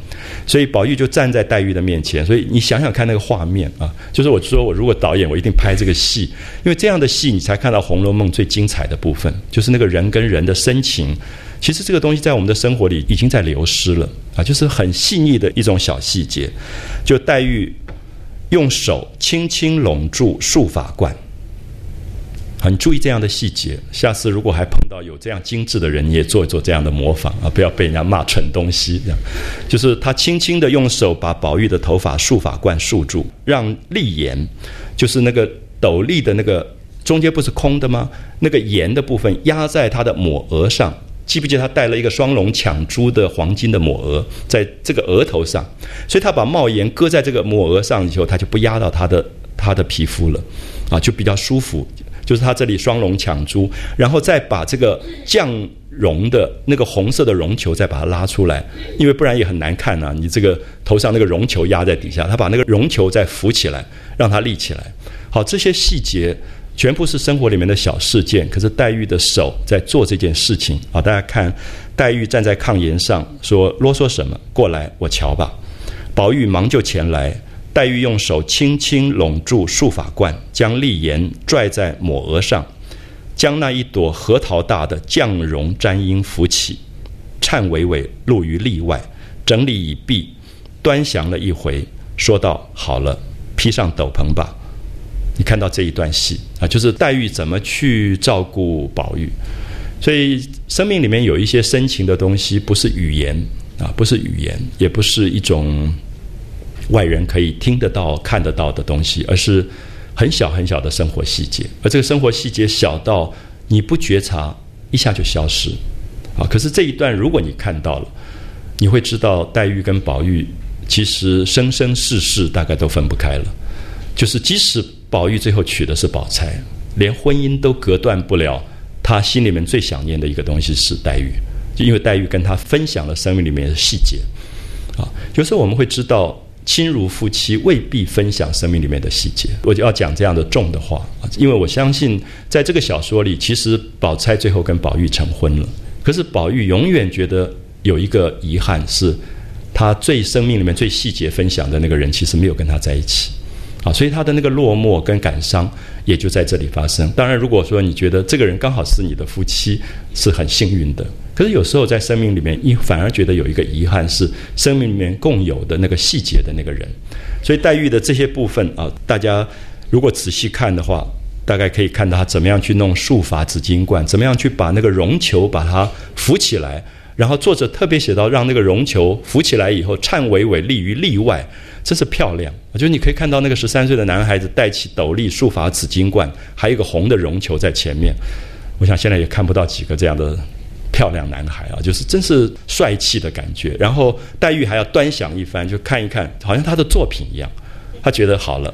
所以宝玉就站在黛玉的面前。所以你想想看那个画面啊，就是我说我如果导演，我一定拍这个戏，因为这样的戏你才看到《红楼梦》最精彩的部分，就是那个人跟人的深情。其实这个东西在我们的生活里已经在流失了啊，就是很细腻的一种小细节。就黛玉用手轻轻拢住束发冠。很注意这样的细节，下次如果还碰到有这样精致的人，你也做一做这样的模仿啊，不要被人家骂蠢东西。这样，就是他轻轻的用手把宝玉的头发束发冠束住，让立檐，就是那个斗笠的那个中间不是空的吗？那个檐的部分压在他的抹额上，记不记得他戴了一个双龙抢珠的黄金的抹额，在这个额头上，所以他把帽檐搁在这个抹额上以后，他就不压到他的他的皮肤了，啊，就比较舒服。就是他这里双龙抢珠，然后再把这个降绒的那个红色的绒球再把它拉出来，因为不然也很难看呐。你这个头上那个绒球压在底下，他把那个绒球再浮起来，让它立起来。好，这些细节全部是生活里面的小事件，可是黛玉的手在做这件事情。好，大家看，黛玉站在炕沿上说：“啰嗦什么？过来，我瞧吧。”宝玉忙就前来。黛玉用手轻轻拢住束发冠，将立言拽在抹额上，将那一朵核桃大的绛绒簪缨扶起，颤巍巍露于例外。整理已毕，端详了一回，说道：“好了，披上斗篷吧。”你看到这一段戏啊，就是黛玉怎么去照顾宝玉。所以，生命里面有一些深情的东西，不是语言啊，不是语言，也不是一种。外人可以听得到、看得到的东西，而是很小很小的生活细节，而这个生活细节小到你不觉察，一下就消失。啊，可是这一段如果你看到了，你会知道黛玉跟宝玉其实生生世世大概都分不开了。就是即使宝玉最后娶的是宝钗，连婚姻都隔断不了，他心里面最想念的一个东西是黛玉，就因为黛玉跟他分享了生命里面的细节。啊，有时候我们会知道。亲如夫妻未必分享生命里面的细节，我就要讲这样的重的话因为我相信在这个小说里，其实宝钗最后跟宝玉成婚了，可是宝玉永远觉得有一个遗憾，是他最生命里面最细节分享的那个人，其实没有跟他在一起，啊，所以他的那个落寞跟感伤也就在这里发生。当然，如果说你觉得这个人刚好是你的夫妻，是很幸运的，可是有时候在生命里面，你反而觉得有一个遗憾是生命里面共有的那个细节的那个人。所以黛玉的这些部分啊，大家如果仔细看的话，大概可以看到他怎么样去弄束发紫金冠，怎么样去把那个绒球把它浮起来。然后作者特别写到，让那个绒球浮起来以后颤巍巍立于例外，真是漂亮。我觉得你可以看到那个十三岁的男孩子戴起斗笠，束发紫金冠，还有一个红的绒球在前面。我想现在也看不到几个这样的漂亮男孩啊，就是真是帅气的感觉。然后黛玉还要端详一番，就看一看，好像他的作品一样。他觉得好了，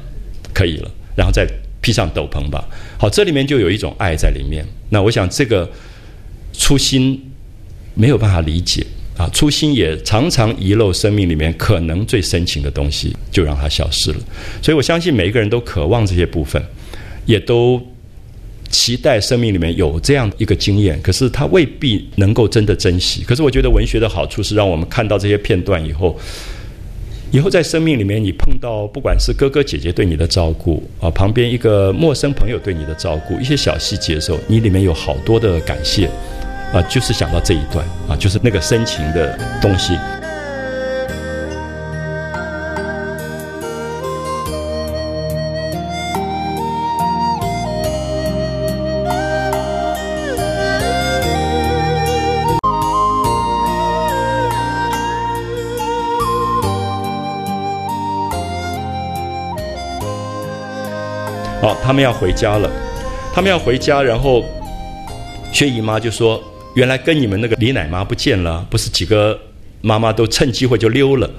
可以了，然后再披上斗篷吧。好，这里面就有一种爱在里面。那我想这个初心。没有办法理解啊，初心也常常遗漏生命里面可能最深情的东西，就让它消失了。所以我相信每一个人都渴望这些部分，也都期待生命里面有这样一个经验，可是他未必能够真的珍惜。可是我觉得文学的好处是让我们看到这些片段以后，以后在生命里面你碰到不管是哥哥姐姐对你的照顾啊，旁边一个陌生朋友对你的照顾，一些小细节的时候，你里面有好多的感谢。啊，就是想到这一段啊，就是那个深情的东西。他们要回家了，他们要回家，然后薛姨妈就说。原来跟你们那个李奶妈不见了，不是几个妈妈都趁机会就溜了，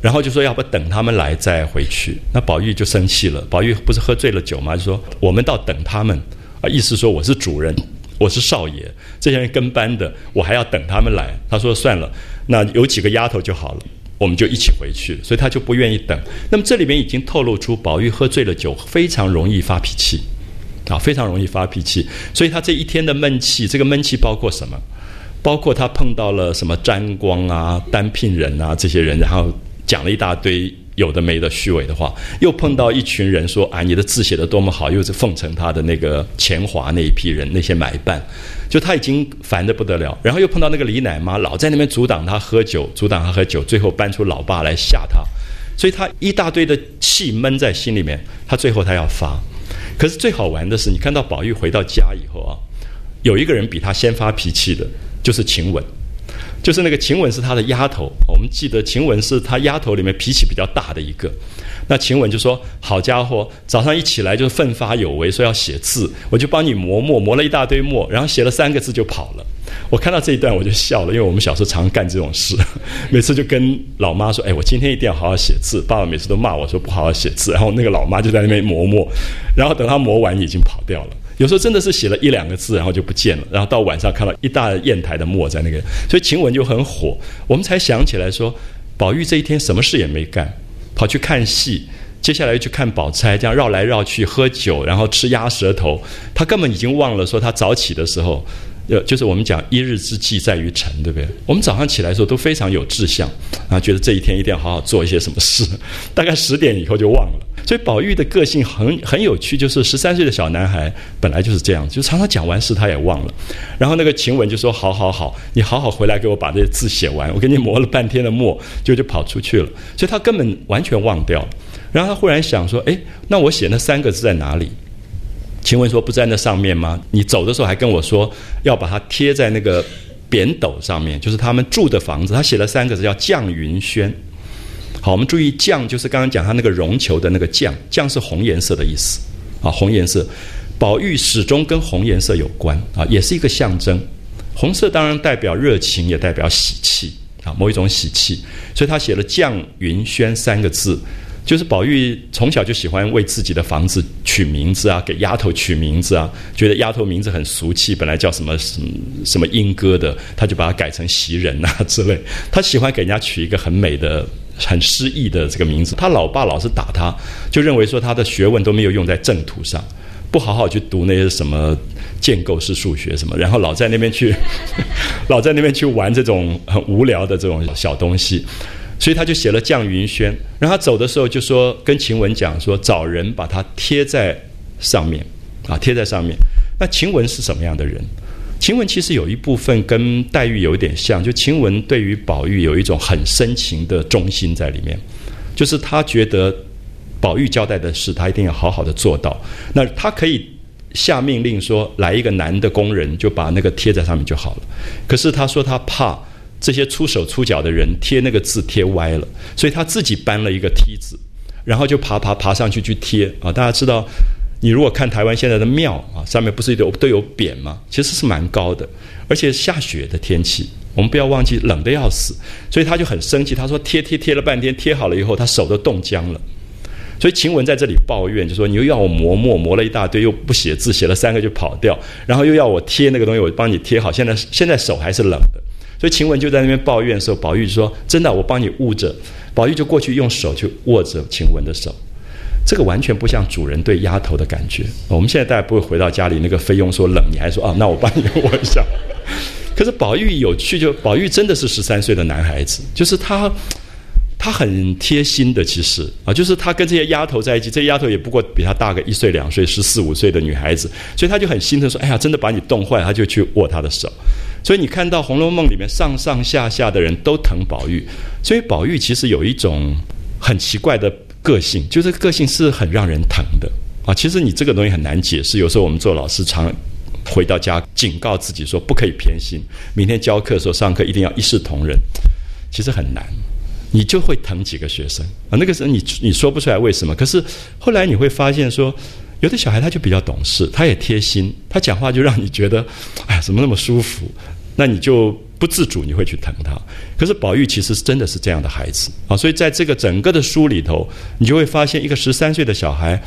然后就说要不等他们来再回去。那宝玉就生气了，宝玉不是喝醉了酒吗？就说我们倒等他们啊，意思说我是主人，我是少爷，这些人跟班的，我还要等他们来。他说算了，那有几个丫头就好了，我们就一起回去。所以他就不愿意等。那么这里面已经透露出宝玉喝醉了酒，非常容易发脾气。啊，非常容易发脾气，所以他这一天的闷气，这个闷气包括什么？包括他碰到了什么沾光啊、单聘人啊这些人，然后讲了一大堆有的没的虚伪的话，又碰到一群人说啊，你的字写的多么好，又是奉承他的那个钱华那一批人，那些买办，就他已经烦得不得了。然后又碰到那个李奶妈，老在那边阻挡他喝酒，阻挡他喝酒，最后搬出老爸来吓他，所以他一大堆的气闷在心里面，他最后他要发。可是最好玩的是，你看到宝玉回到家以后啊，有一个人比他先发脾气的，就是晴雯，就是那个晴雯是他的丫头。我们记得晴雯是他丫头里面脾气比较大的一个。那晴雯就说：“好家伙，早上一起来就奋发有为，说要写字，我就帮你磨墨，磨了一大堆墨，然后写了三个字就跑了。”我看到这一段我就笑了，因为我们小时候常干这种事，<laughs> 每次就跟老妈说：“哎，我今天一定要好好写字。”爸爸每次都骂我说：“不好好写字。”然后那个老妈就在那边磨墨，然后等他磨完已经跑掉了。有时候真的是写了一两个字，然后就不见了。然后到晚上看到一大砚台的墨在那个，所以晴雯就很火。我们才想起来说，宝玉这一天什么事也没干，跑去看戏，接下来又去看宝钗，这样绕来绕去喝酒，然后吃鸭舌头。他根本已经忘了说他早起的时候。呃，就是我们讲一日之计在于晨，对不对？我们早上起来的时候都非常有志向，啊，觉得这一天一定要好好做一些什么事。大概十点以后就忘了。所以宝玉的个性很很有趣，就是十三岁的小男孩本来就是这样，就常常讲完事他也忘了。然后那个晴雯就说：“好好好，你好好回来给我把这些字写完，我给你磨了半天的墨，就就跑出去了。”所以他根本完全忘掉了。然后他忽然想说：“哎，那我写那三个字在哪里？”晴雯说：“不在那上面吗？你走的时候还跟我说要把它贴在那个扁斗上面，就是他们住的房子。他写了三个字叫‘绛云轩’。好，我们注意‘绛’就是刚刚讲他那个绒球的那个‘绛’，绛是红颜色的意思。啊，红颜色，宝玉始终跟红颜色有关啊，也是一个象征。红色当然代表热情，也代表喜气啊，某一种喜气。所以他写了‘绛云轩’三个字。”就是宝玉从小就喜欢为自己的房子取名字啊，给丫头取名字啊，觉得丫头名字很俗气，本来叫什么什么什么莺歌的，他就把它改成袭人啊之类。他喜欢给人家取一个很美的、很诗意的这个名字。他老爸老是打他，就认为说他的学问都没有用在正途上，不好好去读那些什么建构式数学什么，然后老在那边去，<laughs> 老在那边去玩这种很无聊的这种小东西。所以他就写了《绛云轩》，然后他走的时候就说跟晴雯讲说找人把它贴在上面，啊，贴在上面。那晴雯是什么样的人？晴雯其实有一部分跟黛玉有一点像，就晴雯对于宝玉有一种很深情的忠心在里面，就是他觉得宝玉交代的事，他一定要好好的做到。那他可以下命令说，来一个男的工人就把那个贴在上面就好了。可是他说他怕这些出手出脚的人贴那个字贴歪了，所以他自己搬了一个梯子，然后就爬爬爬上去去贴啊。大家知道。你如果看台湾现在的庙啊，上面不是都都有匾吗？其实是蛮高的，而且下雪的天气，我们不要忘记冷的要死，所以他就很生气。他说贴贴贴了半天，贴好了以后，他手都冻僵了。所以晴雯在这里抱怨，就说你又要我磨墨，磨了一大堆，又不写字，写了三个就跑掉，然后又要我贴那个东西，我帮你贴好，现在现在手还是冷的。所以晴雯就在那边抱怨的时候，宝玉就说：“真的，我帮你捂着。”宝玉就过去用手去握着晴雯的手。这个完全不像主人对丫头的感觉。我们现在大家不会回到家里，那个菲佣说冷，你还说啊，那我帮你握一下。<laughs> 可是宝玉有趣，就宝玉真的是十三岁的男孩子，就是他，他很贴心的，其实啊，就是他跟这些丫头在一起，这些丫头也不过比他大个一岁两岁，十四五岁的女孩子，所以他就很心疼，说哎呀，真的把你冻坏，他就去握她的手。所以你看到《红楼梦》里面上上下下的人都疼宝玉，所以宝玉其实有一种很奇怪的。个性就是个性是很让人疼的啊！其实你这个东西很难解释。有时候我们做老师常回到家警告自己说不可以偏心，明天教课的时候上课一定要一视同仁。其实很难，你就会疼几个学生啊。那个时候你你说不出来为什么，可是后来你会发现说，有的小孩他就比较懂事，他也贴心，他讲话就让你觉得哎呀怎么那么舒服，那你就。不自主你会去疼他，可是宝玉其实是真的是这样的孩子啊，所以在这个整个的书里头，你就会发现一个十三岁的小孩，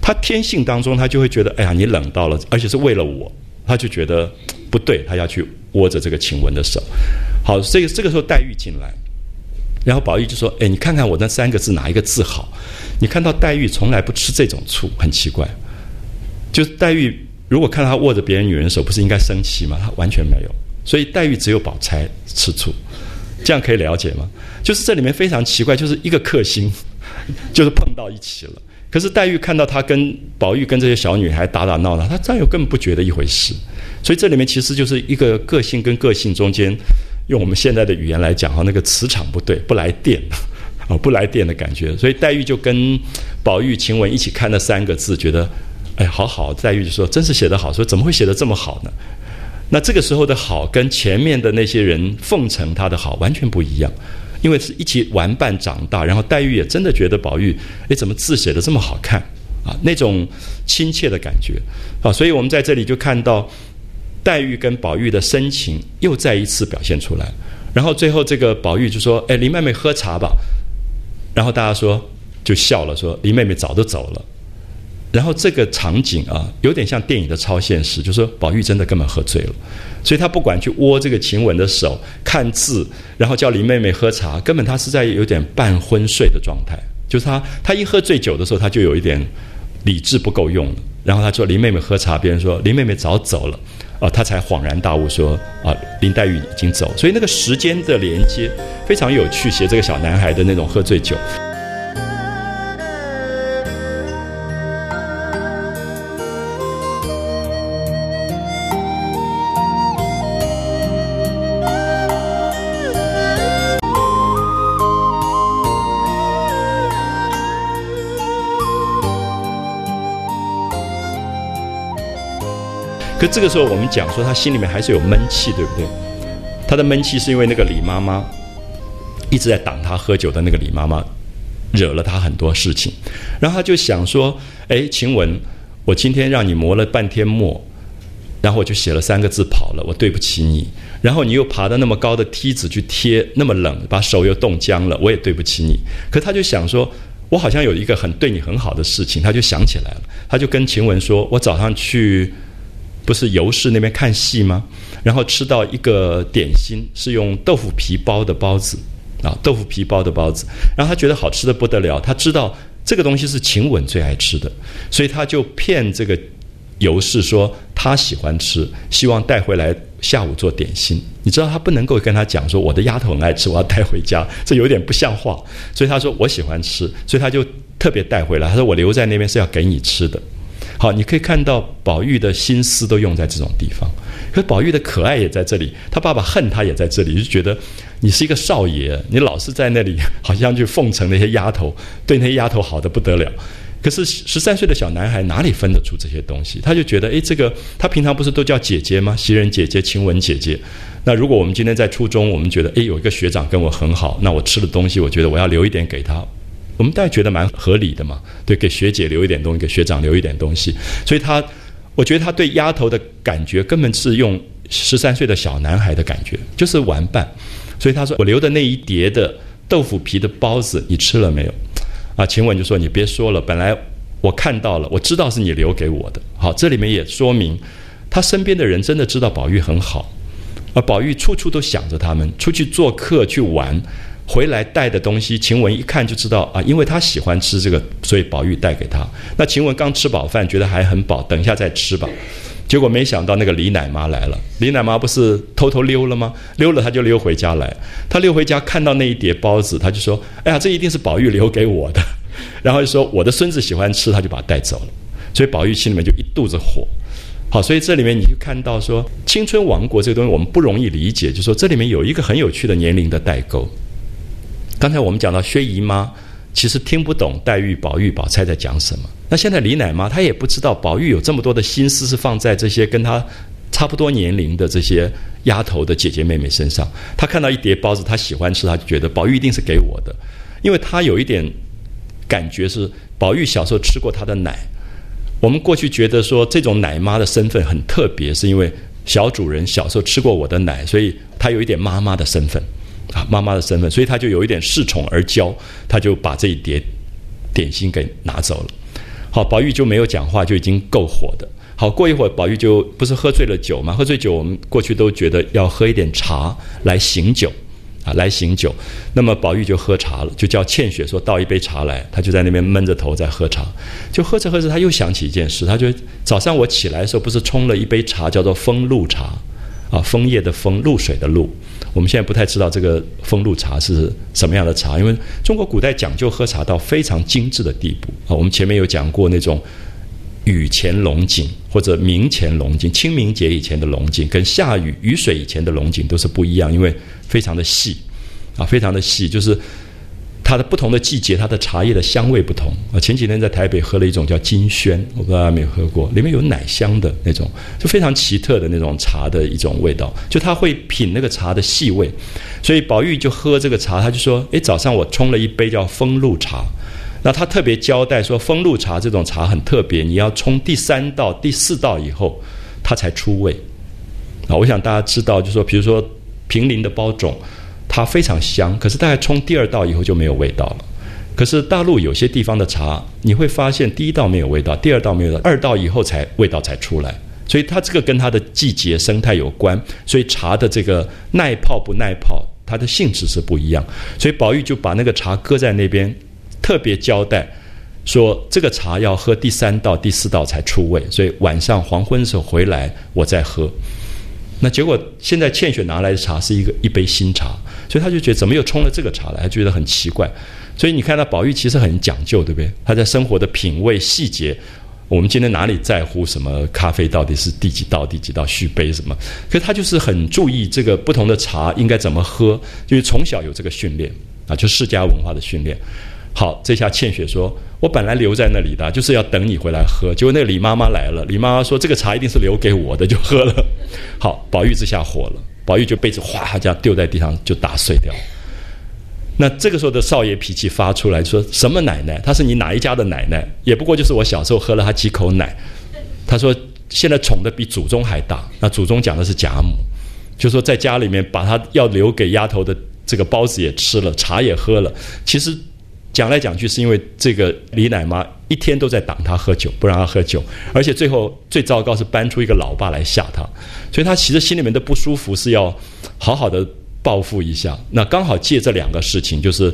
他天性当中他就会觉得，哎呀，你冷到了，而且是为了我，他就觉得不对，他要去握着这个晴雯的手。好，这个这个时候黛玉进来，然后宝玉就说，哎，你看看我那三个字哪一个字好？你看到黛玉从来不吃这种醋，很奇怪。就是黛玉如果看到他握着别人女人的手，不是应该生气吗？他完全没有。所以黛玉只有宝钗吃醋，这样可以了解吗？就是这里面非常奇怪，就是一个克星，<laughs> 就是碰到一起了。可是黛玉看到他跟宝玉跟这些小女孩打打闹闹，她再有根本不觉得一回事。所以这里面其实就是一个个性跟个性中间，用我们现在的语言来讲哈，那个磁场不对，不来电啊，<laughs> 不来电的感觉。所以黛玉就跟宝玉、晴雯一起看那三个字，觉得哎，好好。黛玉就说：“真是写得好，说怎么会写得这么好呢？”那这个时候的好，跟前面的那些人奉承他的好完全不一样，因为是一起玩伴长大，然后黛玉也真的觉得宝玉，哎，怎么字写的这么好看啊？那种亲切的感觉啊，所以我们在这里就看到黛玉跟宝玉的深情又再一次表现出来。然后最后这个宝玉就说：“哎，林妹妹喝茶吧。”然后大家说就笑了，说林妹妹早都走了。然后这个场景啊，有点像电影的超现实，就是说宝玉真的根本喝醉了，所以他不管去握这个晴雯的手、看字，然后叫林妹妹喝茶，根本他是在有点半昏睡的状态。就是他，他一喝醉酒的时候，他就有一点理智不够用了。然后他说林妹妹喝茶，别人说林妹妹早走了，啊，他才恍然大悟说啊，林黛玉已经走。所以那个时间的连接非常有趣，写这个小男孩的那种喝醉酒。可这个时候，我们讲说他心里面还是有闷气，对不对？他的闷气是因为那个李妈妈一直在挡他喝酒的那个李妈妈惹了他很多事情，然后他就想说：“哎，晴雯，我今天让你磨了半天墨，然后我就写了三个字跑了，我对不起你。然后你又爬到那么高的梯子去贴，那么冷，把手又冻僵了，我也对不起你。可他就想说，我好像有一个很对你很好的事情，他就想起来了，他就跟晴雯说：我早上去。”不是游市那边看戏吗？然后吃到一个点心，是用豆腐皮包的包子，啊，豆腐皮包的包子。然后他觉得好吃的不得了，他知道这个东西是晴雯最爱吃的，所以他就骗这个游氏说他喜欢吃，希望带回来下午做点心。你知道他不能够跟他讲说我的丫头很爱吃，我要带回家，这有点不像话。所以他说我喜欢吃，所以他就特别带回来。他说我留在那边是要给你吃的。好，你可以看到宝玉的心思都用在这种地方。可宝玉的可爱也在这里，他爸爸恨他也在这里，就觉得你是一个少爷，你老是在那里好像去奉承那些丫头，对那些丫头好的不得了。可是十三岁的小男孩哪里分得出这些东西？他就觉得，哎，这个他平常不是都叫姐姐吗？袭人姐姐、晴雯姐姐。那如果我们今天在初中，我们觉得，哎，有一个学长跟我很好，那我吃的东西，我觉得我要留一点给他，我们大家觉得蛮合理的嘛？对，给学姐留一点东西，给学长留一点东西。所以他，我觉得他对丫头的感觉根本是用十三岁的小男孩的感觉，就是玩伴。所以他说，我留的那一碟的豆腐皮的包子，你吃了没有？啊，晴雯就说：“你别说了，本来我看到了，我知道是你留给我的。好，这里面也说明，他身边的人真的知道宝玉很好，而宝玉处处都想着他们，出去做客去玩，回来带的东西，晴雯一看就知道啊，因为他喜欢吃这个，所以宝玉带给他。那晴雯刚吃饱饭，觉得还很饱，等一下再吃吧。结果没想到那个李奶妈来了，李奶妈不是偷偷溜了吗？溜了，她就溜回家来。她溜回家看到那一碟包子，她就说：“哎呀，这一定是宝玉留给我的。<laughs> ”然后就说：“我的孙子喜欢吃，他就把它带走了。”所以宝玉心里面就一肚子火。好，所以这里面你就看到说，青春王国这个东西我们不容易理解，就说这里面有一个很有趣的年龄的代沟。刚才我们讲到薛姨妈。其实听不懂黛玉、宝玉、宝钗在讲什么。那现在李奶妈她也不知道宝玉有这么多的心思是放在这些跟她差不多年龄的这些丫头的姐姐妹妹身上。她看到一碟包子，她喜欢吃，她就觉得宝玉一定是给我的，因为她有一点感觉是宝玉小时候吃过她的奶。我们过去觉得说这种奶妈的身份很特别，是因为小主人小时候吃过我的奶，所以她有一点妈妈的身份。妈妈的身份，所以他就有一点恃宠而骄，他就把这一碟点心给拿走了。好，宝玉就没有讲话，就已经够火的。好，过一会儿，宝玉就不是喝醉了酒嘛？喝醉酒，我们过去都觉得要喝一点茶来醒酒，啊，来醒酒。那么宝玉就喝茶了，就叫倩雪说倒一杯茶来。他就在那边闷着头在喝茶，就喝着喝着，他又想起一件事，他就早上我起来的时候不是冲了一杯茶，叫做风露茶，啊，枫叶的枫，露水的露。我们现在不太知道这个风露茶是什么样的茶，因为中国古代讲究喝茶到非常精致的地步啊。我们前面有讲过那种雨前龙井或者明前龙井，清明节以前的龙井跟下雨雨水以前的龙井都是不一样，因为非常的细啊，非常的细，就是。它的不同的季节，它的茶叶的香味不同啊。前几天在台北喝了一种叫金萱，我不知道有没有喝过，里面有奶香的那种，就非常奇特的那种茶的一种味道。就他会品那个茶的细味，所以宝玉就喝这个茶，他就说：“诶，早上我冲了一杯叫风露茶。”那他特别交代说，风露茶这种茶很特别，你要冲第三道、第四道以后，它才出味。啊，我想大家知道，就说比如说平林的包种。它非常香，可是大概冲第二道以后就没有味道了。可是大陆有些地方的茶，你会发现第一道没有味道，第二道没有味道，二道以后才味道才出来。所以它这个跟它的季节生态有关，所以茶的这个耐泡不耐泡，它的性质是不一样。所以宝玉就把那个茶搁在那边，特别交代说这个茶要喝第三道、第四道才出味，所以晚上黄昏的时候回来我再喝。那结果现在倩雪拿来的茶是一个一杯新茶。所以他就觉得怎么又冲了这个茶来，他觉得很奇怪。所以你看，到宝玉其实很讲究，对不对？他在生活的品味细节，我们今天哪里在乎什么咖啡到底是第几道、第几道续杯什么？可是他就是很注意这个不同的茶应该怎么喝，就是从小有这个训练啊，就世家文化的训练。好，这下倩雪说：“我本来留在那里的，就是要等你回来喝。”结果那个李妈妈来了，李妈妈说：“这个茶一定是留给我的，就喝了。”好，宝玉这下火了。宝玉就被子哗这样丢在地上就打碎掉。那这个时候的少爷脾气发出来，说什么奶奶？他是你哪一家的奶奶？也不过就是我小时候喝了他几口奶。他说现在宠的比祖宗还大。那祖宗讲的是贾母，就说在家里面把他要留给丫头的这个包子也吃了，茶也喝了。其实。讲来讲去是因为这个李奶妈一天都在挡他喝酒，不让他喝酒，而且最后最糟糕是搬出一个老爸来吓他，所以他其实心里面的不舒服是要好好的报复一下。那刚好借这两个事情，就是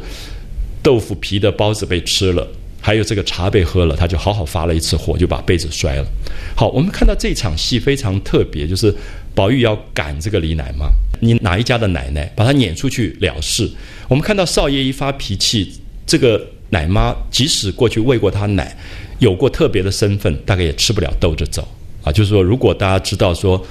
豆腐皮的包子被吃了，还有这个茶被喝了，他就好好发了一次火，就把被子摔了。好，我们看到这场戏非常特别，就是宝玉要赶这个李奶妈，你哪一家的奶奶，把她撵出去了事。我们看到少爷一发脾气。这个奶妈即使过去喂过他奶，有过特别的身份，大概也吃不了兜着走啊。就是说，如果大家知道说，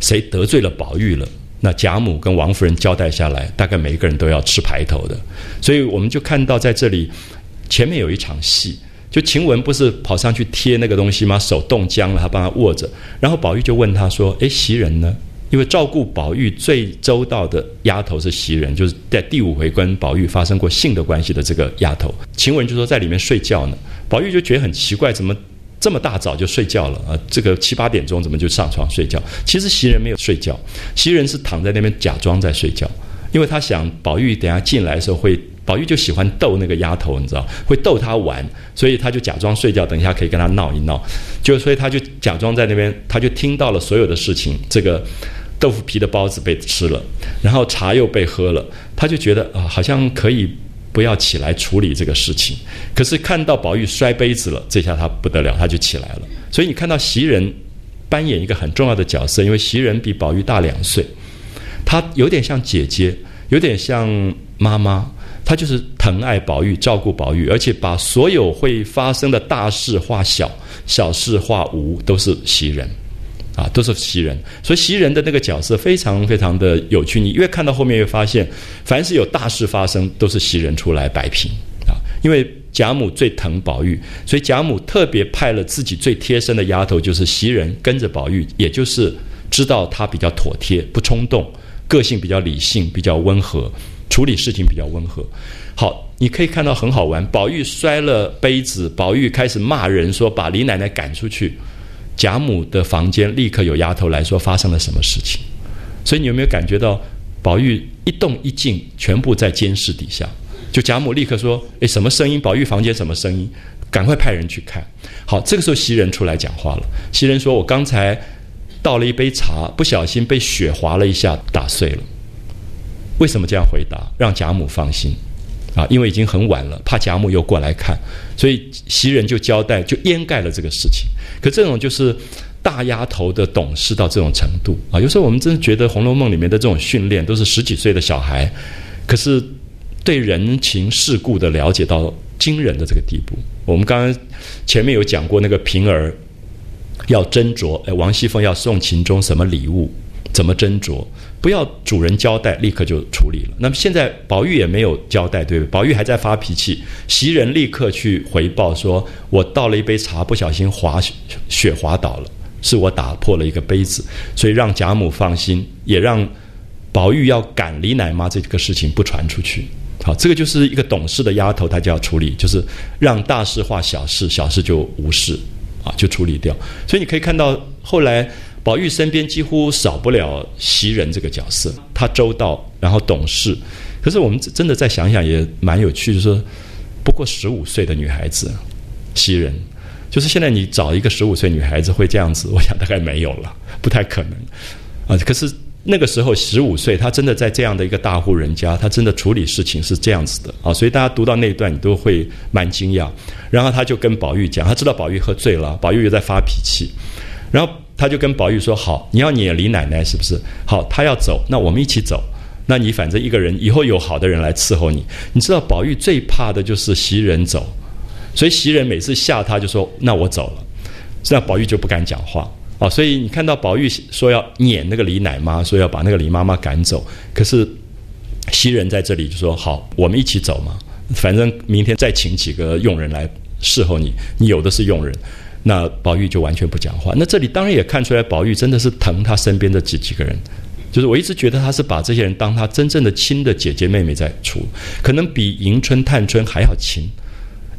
谁得罪了宝玉了，那贾母跟王夫人交代下来，大概每一个人都要吃排头的。所以我们就看到在这里前面有一场戏，就晴雯不是跑上去贴那个东西吗？手冻僵了，他帮他握着，然后宝玉就问他说：“诶，袭人呢？”因为照顾宝玉最周到的丫头是袭人，就是在第五回跟宝玉发生过性的关系的这个丫头。晴雯就说在里面睡觉呢，宝玉就觉得很奇怪，怎么这么大早就睡觉了啊？这个七八点钟怎么就上床睡觉？其实袭人没有睡觉，袭人是躺在那边假装在睡觉，因为他想宝玉等下进来的时候会。宝玉就喜欢逗那个丫头，你知道，会逗她玩，所以他就假装睡觉，等一下可以跟她闹一闹。就所以他就假装在那边，他就听到了所有的事情。这个豆腐皮的包子被吃了，然后茶又被喝了，他就觉得啊，好像可以不要起来处理这个事情。可是看到宝玉摔杯子了，这下他不得了，他就起来了。所以你看到袭人扮演一个很重要的角色，因为袭人比宝玉大两岁，她有点像姐姐，有点像妈妈。他就是疼爱宝玉，照顾宝玉，而且把所有会发生的大事化小，小事化无，都是袭人，啊，都是袭人。所以袭人的那个角色非常非常的有趣。你越看到后面，越发现，凡是有大事发生，都是袭人出来摆平啊。因为贾母最疼宝玉，所以贾母特别派了自己最贴身的丫头，就是袭人，跟着宝玉，也就是知道他比较妥帖，不冲动，个性比较理性，比较温和。处理事情比较温和，好，你可以看到很好玩。宝玉摔了杯子，宝玉开始骂人，说把李奶奶赶出去。贾母的房间立刻有丫头来说发生了什么事情。所以你有没有感觉到宝玉一动一静全部在监视底下？就贾母立刻说：“诶，什么声音？宝玉房间什么声音？赶快派人去看。”好，这个时候袭人出来讲话了。袭人说：“我刚才倒了一杯茶，不小心被雪划了一下，打碎了。”为什么这样回答？让贾母放心，啊，因为已经很晚了，怕贾母又过来看，所以袭人就交代，就掩盖了这个事情。可这种就是大丫头的懂事到这种程度啊！有时候我们真的觉得《红楼梦》里面的这种训练都是十几岁的小孩，可是对人情世故的了解到惊人的这个地步。我们刚刚前面有讲过，那个平儿要斟酌，哎，王熙凤要送秦钟什么礼物，怎么斟酌？不要主人交代，立刻就处理了。那么现在宝玉也没有交代，对不对？宝玉还在发脾气，袭人立刻去回报说：“我倒了一杯茶，不小心滑雪滑倒了，是我打破了一个杯子。”所以让贾母放心，也让宝玉要赶李奶妈这个事情不传出去。好，这个就是一个懂事的丫头，她就要处理，就是让大事化小事，小事就无事啊，就处理掉。所以你可以看到后来。宝玉身边几乎少不了袭人这个角色，她周到，然后懂事。可是我们真的再想想，也蛮有趣，就是说，不过十五岁的女孩子，袭人，就是现在你找一个十五岁女孩子会这样子，我想大概没有了，不太可能啊。可是那个时候十五岁，她真的在这样的一个大户人家，她真的处理事情是这样子的啊。所以大家读到那一段，你都会蛮惊讶。然后他就跟宝玉讲，他知道宝玉喝醉了，宝玉又在发脾气，然后。他就跟宝玉说：“好，你要撵李奶奶是不是？好，他要走，那我们一起走。那你反正一个人，以后有好的人来伺候你。你知道宝玉最怕的就是袭人走，所以袭人每次吓他就说：那我走了。这样宝玉就不敢讲话啊。所以你看到宝玉说要撵那个李奶妈，说要把那个李妈妈赶走，可是袭人在这里就说：好，我们一起走嘛。反正明天再请几个佣人来侍候你，你有的是佣人。”那宝玉就完全不讲话。那这里当然也看出来，宝玉真的是疼他身边的几几个人。就是我一直觉得他是把这些人当他真正的亲的姐姐妹妹在处，可能比迎春、探春还要亲。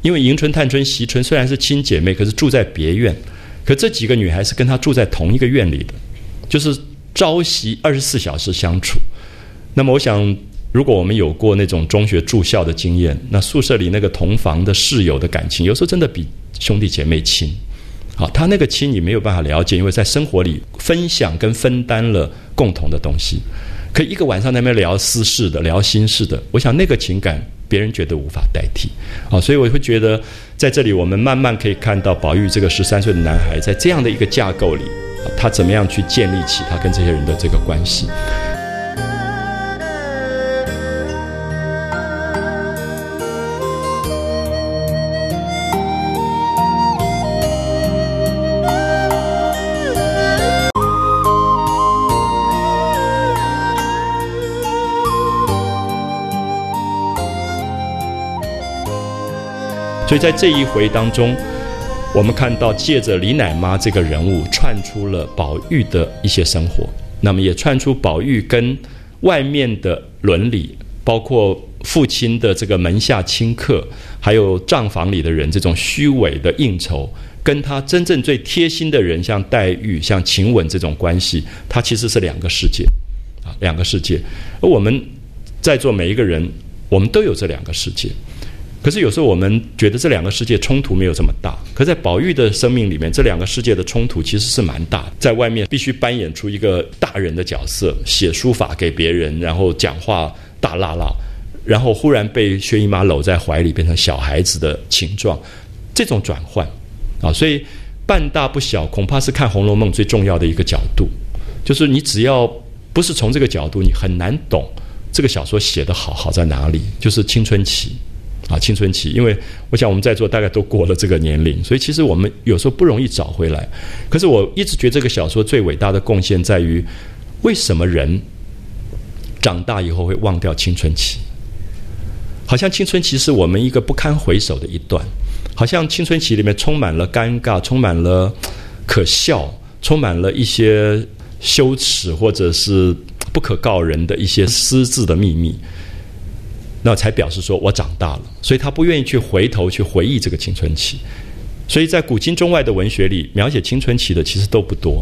因为迎春、探春、惜春虽然是亲姐妹，可是住在别院，可这几个女孩是跟他住在同一个院里的，就是朝夕二十四小时相处。那么我想，如果我们有过那种中学住校的经验，那宿舍里那个同房的室友的感情，有时候真的比兄弟姐妹亲。好，他那个亲你没有办法了解，因为在生活里分享跟分担了共同的东西，可一个晚上在那边聊私事的、聊心事的，我想那个情感别人觉得无法代替。好，所以我会觉得在这里我们慢慢可以看到宝玉这个十三岁的男孩在这样的一个架构里，他怎么样去建立起他跟这些人的这个关系。所以在这一回当中，我们看到借着李奶妈这个人物串出了宝玉的一些生活，那么也串出宝玉跟外面的伦理，包括父亲的这个门下亲客，还有账房里的人这种虚伪的应酬，跟他真正最贴心的人，像黛玉、像晴雯这种关系，它其实是两个世界，啊，两个世界。而我们在座每一个人，我们都有这两个世界。可是有时候我们觉得这两个世界冲突没有这么大，可在宝玉的生命里面，这两个世界的冲突其实是蛮大。在外面必须扮演出一个大人的角色，写书法给别人，然后讲话大辣辣，然后忽然被薛姨妈搂在怀里，变成小孩子的情状，这种转换啊，所以半大不小，恐怕是看《红楼梦》最重要的一个角度，就是你只要不是从这个角度，你很难懂这个小说写得好好在哪里，就是青春期。啊，青春期，因为我想我们在座大概都过了这个年龄，所以其实我们有时候不容易找回来。可是我一直觉得这个小说最伟大的贡献在于，为什么人长大以后会忘掉青春期？好像青春期是我们一个不堪回首的一段，好像青春期里面充满了尴尬，充满了可笑，充满了一些羞耻或者是不可告人的一些私自的秘密。那才表示说我长大了，所以他不愿意去回头去回忆这个青春期。所以在古今中外的文学里，描写青春期的其实都不多。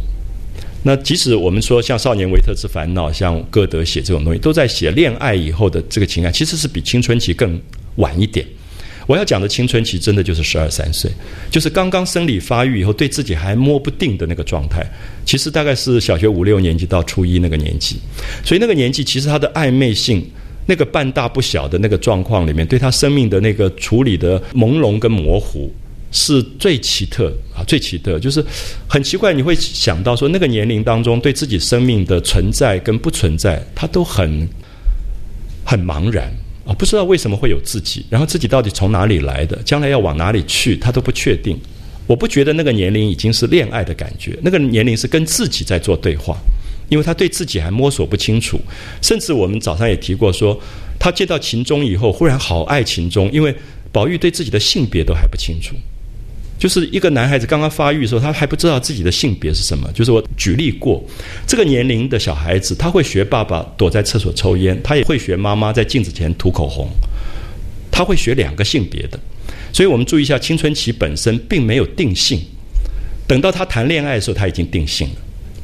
那即使我们说像《少年维特之烦恼》，像歌德写这种东西，都在写恋爱以后的这个情感，其实是比青春期更晚一点。我要讲的青春期，真的就是十二三岁，就是刚刚生理发育以后，对自己还摸不定的那个状态。其实大概是小学五六年级到初一那个年纪，所以那个年纪其实他的暧昧性。那个半大不小的那个状况里面，对他生命的那个处理的朦胧跟模糊，是最奇特啊，最奇特，就是很奇怪，你会想到说，那个年龄当中，对自己生命的存在跟不存在，他都很很茫然啊，不知道为什么会有自己，然后自己到底从哪里来的，将来要往哪里去，他都不确定。我不觉得那个年龄已经是恋爱的感觉，那个年龄是跟自己在做对话。因为他对自己还摸索不清楚，甚至我们早上也提过，说他见到秦钟以后，忽然好爱秦钟，因为宝玉对自己的性别都还不清楚。就是一个男孩子刚刚发育的时候，他还不知道自己的性别是什么。就是我举例过，这个年龄的小孩子，他会学爸爸躲在厕所抽烟，他也会学妈妈在镜子前涂口红，他会学两个性别的。所以我们注意一下，青春期本身并没有定性，等到他谈恋爱的时候，他已经定性了。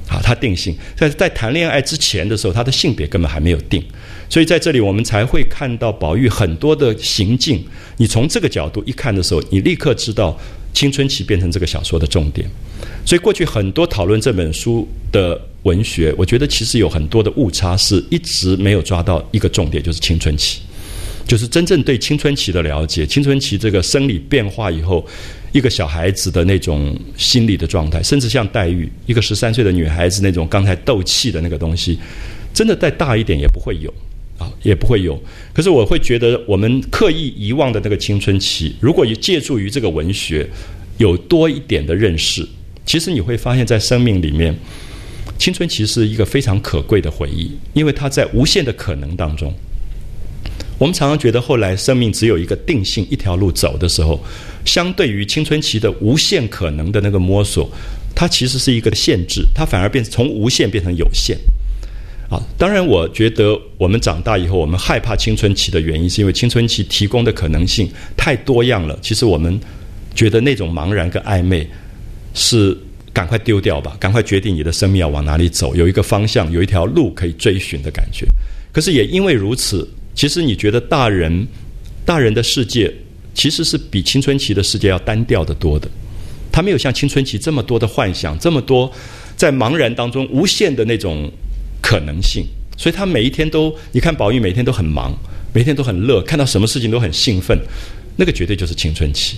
好，他定性在在谈恋爱之前的时候，他的性别根本还没有定，所以在这里我们才会看到宝玉很多的行径。你从这个角度一看的时候，你立刻知道青春期变成这个小说的重点。所以过去很多讨论这本书的文学，我觉得其实有很多的误差，是一直没有抓到一个重点，就是青春期，就是真正对青春期的了解。青春期这个生理变化以后。一个小孩子的那种心理的状态，甚至像黛玉一个十三岁的女孩子那种刚才斗气的那个东西，真的再大一点也不会有啊，也不会有。可是我会觉得，我们刻意遗忘的那个青春期，如果借助于这个文学，有多一点的认识，其实你会发现在生命里面，青春期是一个非常可贵的回忆，因为它在无限的可能当中。我们常常觉得，后来生命只有一个定性一条路走的时候，相对于青春期的无限可能的那个摸索，它其实是一个限制，它反而变从无限变成有限。啊，当然，我觉得我们长大以后，我们害怕青春期的原因，是因为青春期提供的可能性太多样了。其实我们觉得那种茫然跟暧昧，是赶快丢掉吧，赶快决定你的生命要往哪里走，有一个方向，有一条路可以追寻的感觉。可是也因为如此。其实你觉得大人，大人的世界其实是比青春期的世界要单调的多的，他没有像青春期这么多的幻想，这么多在茫然当中无限的那种可能性。所以他每一天都，你看宝玉每天都很忙，每天都很乐，看到什么事情都很兴奋，那个绝对就是青春期。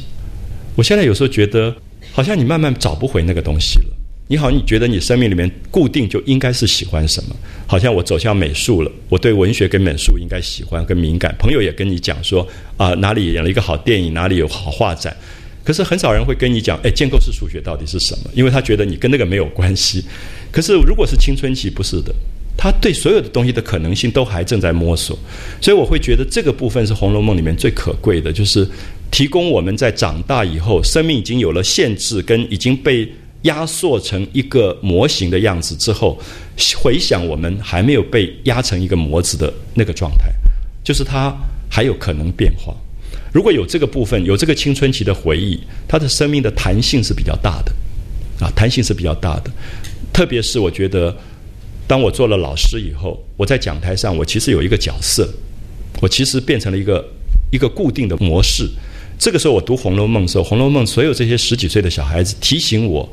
我现在有时候觉得，好像你慢慢找不回那个东西了。你好，你觉得你生命里面固定就应该是喜欢什么？好像我走向美术了，我对文学跟美术应该喜欢跟敏感。朋友也跟你讲说啊，哪里演了一个好电影，哪里有好画展。可是很少人会跟你讲，哎，建构式数学到底是什么？因为他觉得你跟那个没有关系。可是如果是青春期，不是的，他对所有的东西的可能性都还正在摸索。所以我会觉得这个部分是《红楼梦》里面最可贵的，就是提供我们在长大以后，生命已经有了限制，跟已经被压缩成一个模型的样子之后，回想我们还没有被压成一个模子的那个状态，就是它还有可能变化。如果有这个部分，有这个青春期的回忆，他的生命的弹性是比较大的，啊，弹性是比较大的。特别是我觉得，当我做了老师以后，我在讲台上，我其实有一个角色，我其实变成了一个一个固定的模式。这个时候，我读《红楼梦》的时候，《红楼梦》所有这些十几岁的小孩子提醒我，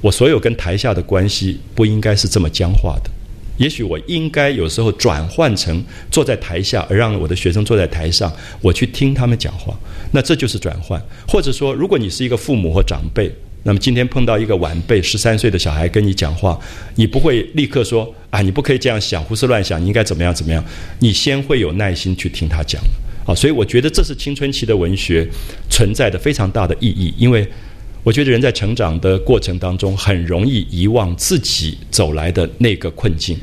我所有跟台下的关系不应该是这么僵化的。也许我应该有时候转换成坐在台下，而让我的学生坐在台上，我去听他们讲话。那这就是转换。或者说，如果你是一个父母或长辈，那么今天碰到一个晚辈十三岁的小孩跟你讲话，你不会立刻说啊，你不可以这样想，胡思乱想，你应该怎么样怎么样？你先会有耐心去听他讲。啊，所以我觉得这是青春期的文学存在的非常大的意义，因为。我觉得人在成长的过程当中，很容易遗忘自己走来的那个困境，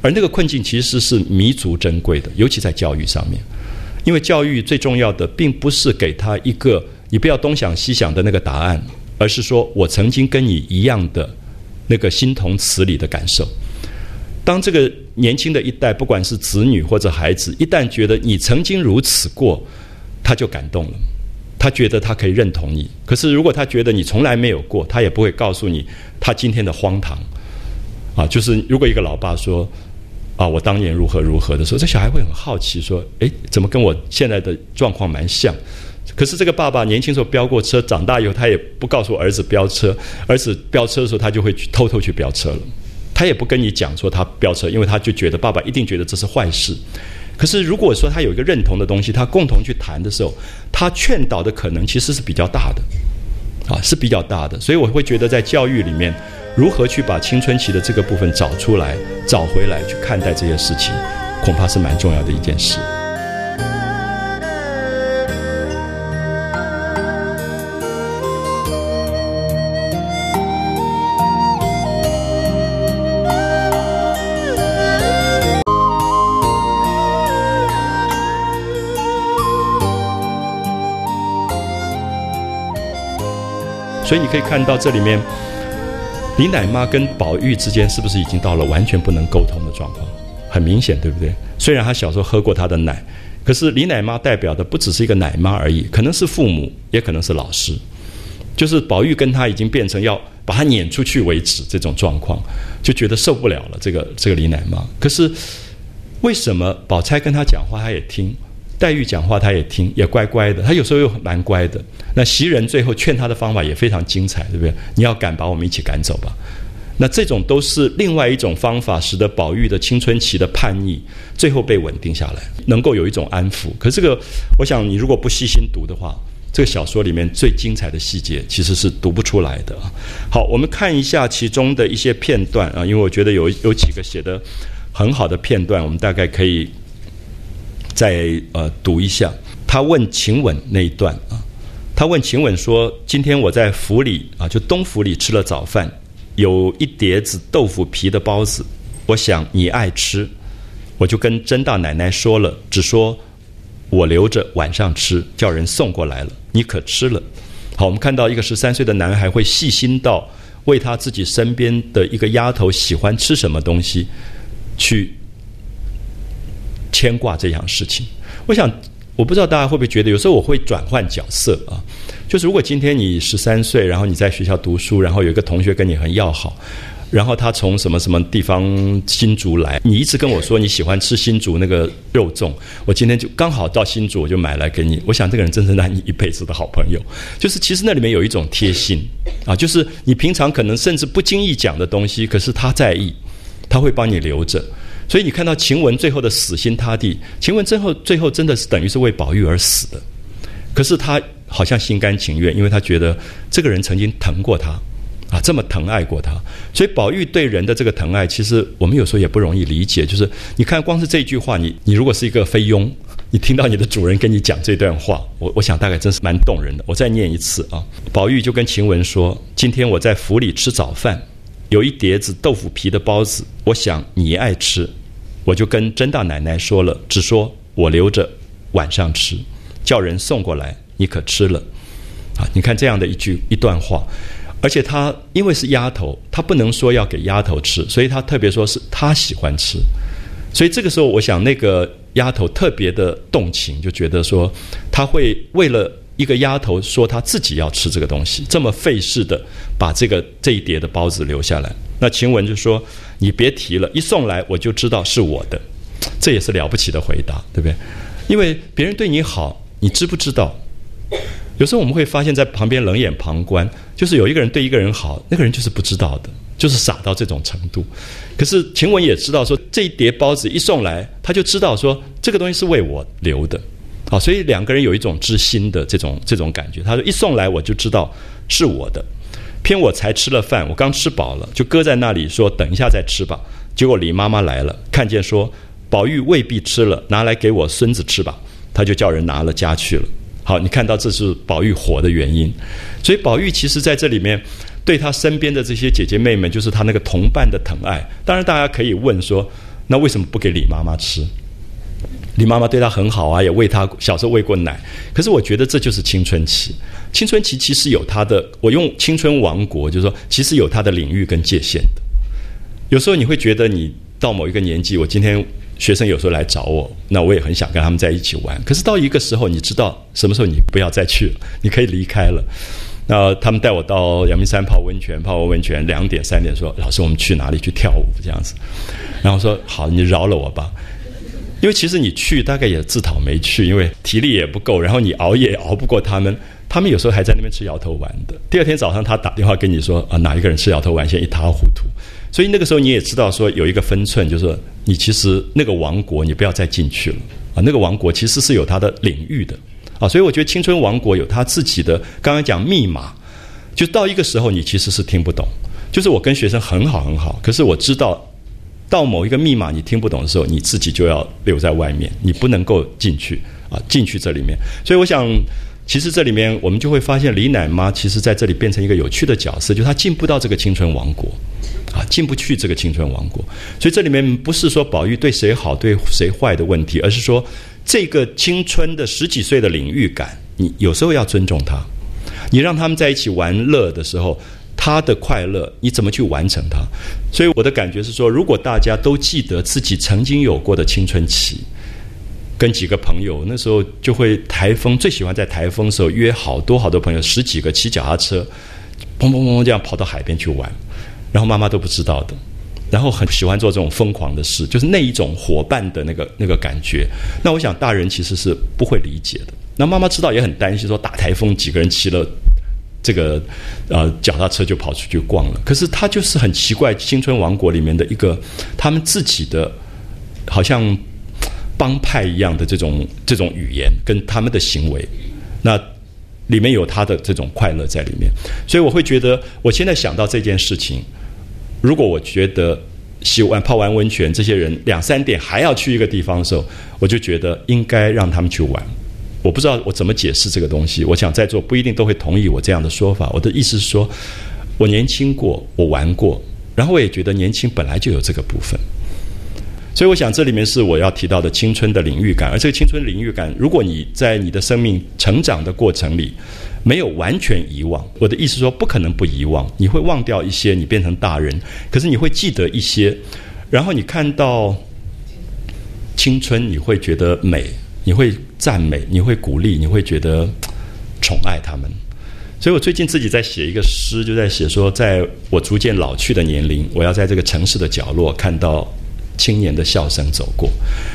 而那个困境其实是弥足珍贵的，尤其在教育上面。因为教育最重要的，并不是给他一个你不要东想西想的那个答案，而是说我曾经跟你一样的那个心同此理的感受。当这个年轻的一代，不管是子女或者孩子，一旦觉得你曾经如此过，他就感动了。他觉得他可以认同你，可是如果他觉得你从来没有过，他也不会告诉你他今天的荒唐。啊，就是如果一个老爸说啊，我当年如何如何的时候，这小孩会很好奇，说，诶，怎么跟我现在的状况蛮像？可是这个爸爸年轻时候飙过车，长大以后他也不告诉儿子飙车，儿子飙车的时候他就会去偷偷去飙车了，他也不跟你讲说他飙车，因为他就觉得爸爸一定觉得这是坏事。可是，如果说他有一个认同的东西，他共同去谈的时候，他劝导的可能其实是比较大的，啊，是比较大的。所以我会觉得，在教育里面，如何去把青春期的这个部分找出来、找回来，去看待这些事情，恐怕是蛮重要的一件事。所以你可以看到这里面，李奶妈跟宝玉之间是不是已经到了完全不能沟通的状况？很明显，对不对？虽然他小时候喝过他的奶，可是李奶妈代表的不只是一个奶妈而已，可能是父母，也可能是老师。就是宝玉跟他已经变成要把他撵出去为止这种状况，就觉得受不了了。这个这个李奶妈，可是为什么宝钗跟他讲话，他也听？黛玉讲话，他也听，也乖乖的。他有时候又蛮乖的。那袭人最后劝他的方法也非常精彩，对不对？你要赶，把我们一起赶走吧。那这种都是另外一种方法，使得宝玉的青春期的叛逆最后被稳定下来，能够有一种安抚。可这个，我想你如果不细心读的话，这个小说里面最精彩的细节其实是读不出来的。好，我们看一下其中的一些片段啊，因为我觉得有有几个写的很好的片段，我们大概可以。再呃读一下，他问晴雯那一段啊，他问晴雯说：“今天我在府里啊，就东府里吃了早饭，有一碟子豆腐皮的包子，我想你爱吃，我就跟甄大奶奶说了，只说我留着晚上吃，叫人送过来了，你可吃了？好，我们看到一个十三岁的男孩会细心到为他自己身边的一个丫头喜欢吃什么东西去。”牵挂这样事情，我想，我不知道大家会不会觉得，有时候我会转换角色啊。就是如果今天你十三岁，然后你在学校读书，然后有一个同学跟你很要好，然后他从什么什么地方新竹来，你一直跟我说你喜欢吃新竹那个肉粽，我今天就刚好到新竹，我就买来给你。我想这个人真是让你一辈子的好朋友。就是其实那里面有一种贴心啊，就是你平常可能甚至不经意讲的东西，可是他在意，他会帮你留着。所以你看到晴雯最后的死心塌地，晴雯最后最后真的是等于是为宝玉而死的，可是她好像心甘情愿，因为她觉得这个人曾经疼过她，啊，这么疼爱过她。所以宝玉对人的这个疼爱，其实我们有时候也不容易理解。就是你看，光是这句话，你你如果是一个菲佣，你听到你的主人跟你讲这段话，我我想大概真是蛮动人的。我再念一次啊，宝玉就跟晴雯说：“今天我在府里吃早饭。”有一碟子豆腐皮的包子，我想你爱吃，我就跟甄大奶奶说了，只说我留着晚上吃，叫人送过来，你可吃了。”啊，你看这样的一句一段话，而且他因为是丫头，他不能说要给丫头吃，所以他特别说是他喜欢吃。所以这个时候，我想那个丫头特别的动情，就觉得说他会为了一个丫头说她自己要吃这个东西，这么费事的把这个这一碟的包子留下来。那晴雯就说：“你别提了，一送来我就知道是我的。”这也是了不起的回答，对不对？因为别人对你好，你知不知道？有时候我们会发现，在旁边冷眼旁观，就是有一个人对一个人好，那个人就是不知道的，就是傻到这种程度。可是晴雯也知道，说这一碟包子一送来，他就知道说这个东西是为我留的，好，所以两个人有一种知心的这种这种感觉。他说一送来我就知道是我的，偏我才吃了饭，我刚吃饱了，就搁在那里说等一下再吃吧。结果李妈妈来了，看见说宝玉未必吃了，拿来给我孙子吃吧，他就叫人拿了家去了。好，你看到这是宝玉火的原因，所以宝玉其实在这里面对他身边的这些姐姐妹妹，就是他那个同伴的疼爱。当然，大家可以问说，那为什么不给李妈妈吃？你妈妈对他很好啊，也喂他小时候喂过奶。可是我觉得这就是青春期，青春期其实有他的，我用青春王国，就是说，其实有他的领域跟界限的。有时候你会觉得，你到某一个年纪，我今天。学生有时候来找我，那我也很想跟他们在一起玩。可是到一个时候，你知道什么时候你不要再去了，你可以离开了。那他们带我到阳明山泡温泉，泡完温泉两点三点说：“老师，我们去哪里去跳舞？”这样子，然后说：“好，你饶了我吧。”因为其实你去大概也自讨没趣，因为体力也不够，然后你熬夜熬不过他们。他们有时候还在那边吃摇头丸的。第二天早上他打电话跟你说：“啊，哪一个人吃摇头丸，现在一塌糊涂。”所以那个时候你也知道说有一个分寸，就是你其实那个王国你不要再进去了啊，那个王国其实是有它的领域的啊，所以我觉得青春王国有他自己的刚刚讲密码，就到一个时候你其实是听不懂，就是我跟学生很好很好，可是我知道到某一个密码你听不懂的时候，你自己就要留在外面，你不能够进去啊，进去这里面，所以我想。其实这里面我们就会发现，李奶妈其实在这里变成一个有趣的角色，就她进不到这个青春王国，啊，进不去这个青春王国。所以这里面不是说宝玉对谁好对谁坏的问题，而是说这个青春的十几岁的领域感，你有时候要尊重他。你让他们在一起玩乐的时候，他的快乐你怎么去完成它？所以我的感觉是说，如果大家都记得自己曾经有过的青春期。跟几个朋友，那时候就会台风，最喜欢在台风的时候约好多好多朋友，十几个骑脚踏车，砰砰砰砰这样跑到海边去玩，然后妈妈都不知道的，然后很喜欢做这种疯狂的事，就是那一种伙伴的那个那个感觉。那我想大人其实是不会理解的。那妈妈知道也很担心，说大台风几个人骑了这个呃脚踏车就跑出去逛了。可是他就是很奇怪，青春王国里面的一个他们自己的，好像。帮派一样的这种这种语言跟他们的行为，那里面有他的这种快乐在里面，所以我会觉得，我现在想到这件事情，如果我觉得洗完泡完温泉，这些人两三点还要去一个地方的时候，我就觉得应该让他们去玩。我不知道我怎么解释这个东西，我想在座不一定都会同意我这样的说法。我的意思是说，我年轻过，我玩过，然后我也觉得年轻本来就有这个部分。所以，我想这里面是我要提到的青春的领域感。而这个青春领域感，如果你在你的生命成长的过程里没有完全遗忘，我的意思说，不可能不遗忘。你会忘掉一些，你变成大人，可是你会记得一些。然后你看到青春，你会觉得美，你会赞美，你会鼓励，你会觉得宠爱他们。所以我最近自己在写一个诗，就在写说，在我逐渐老去的年龄，我要在这个城市的角落看到。青年的笑声走过，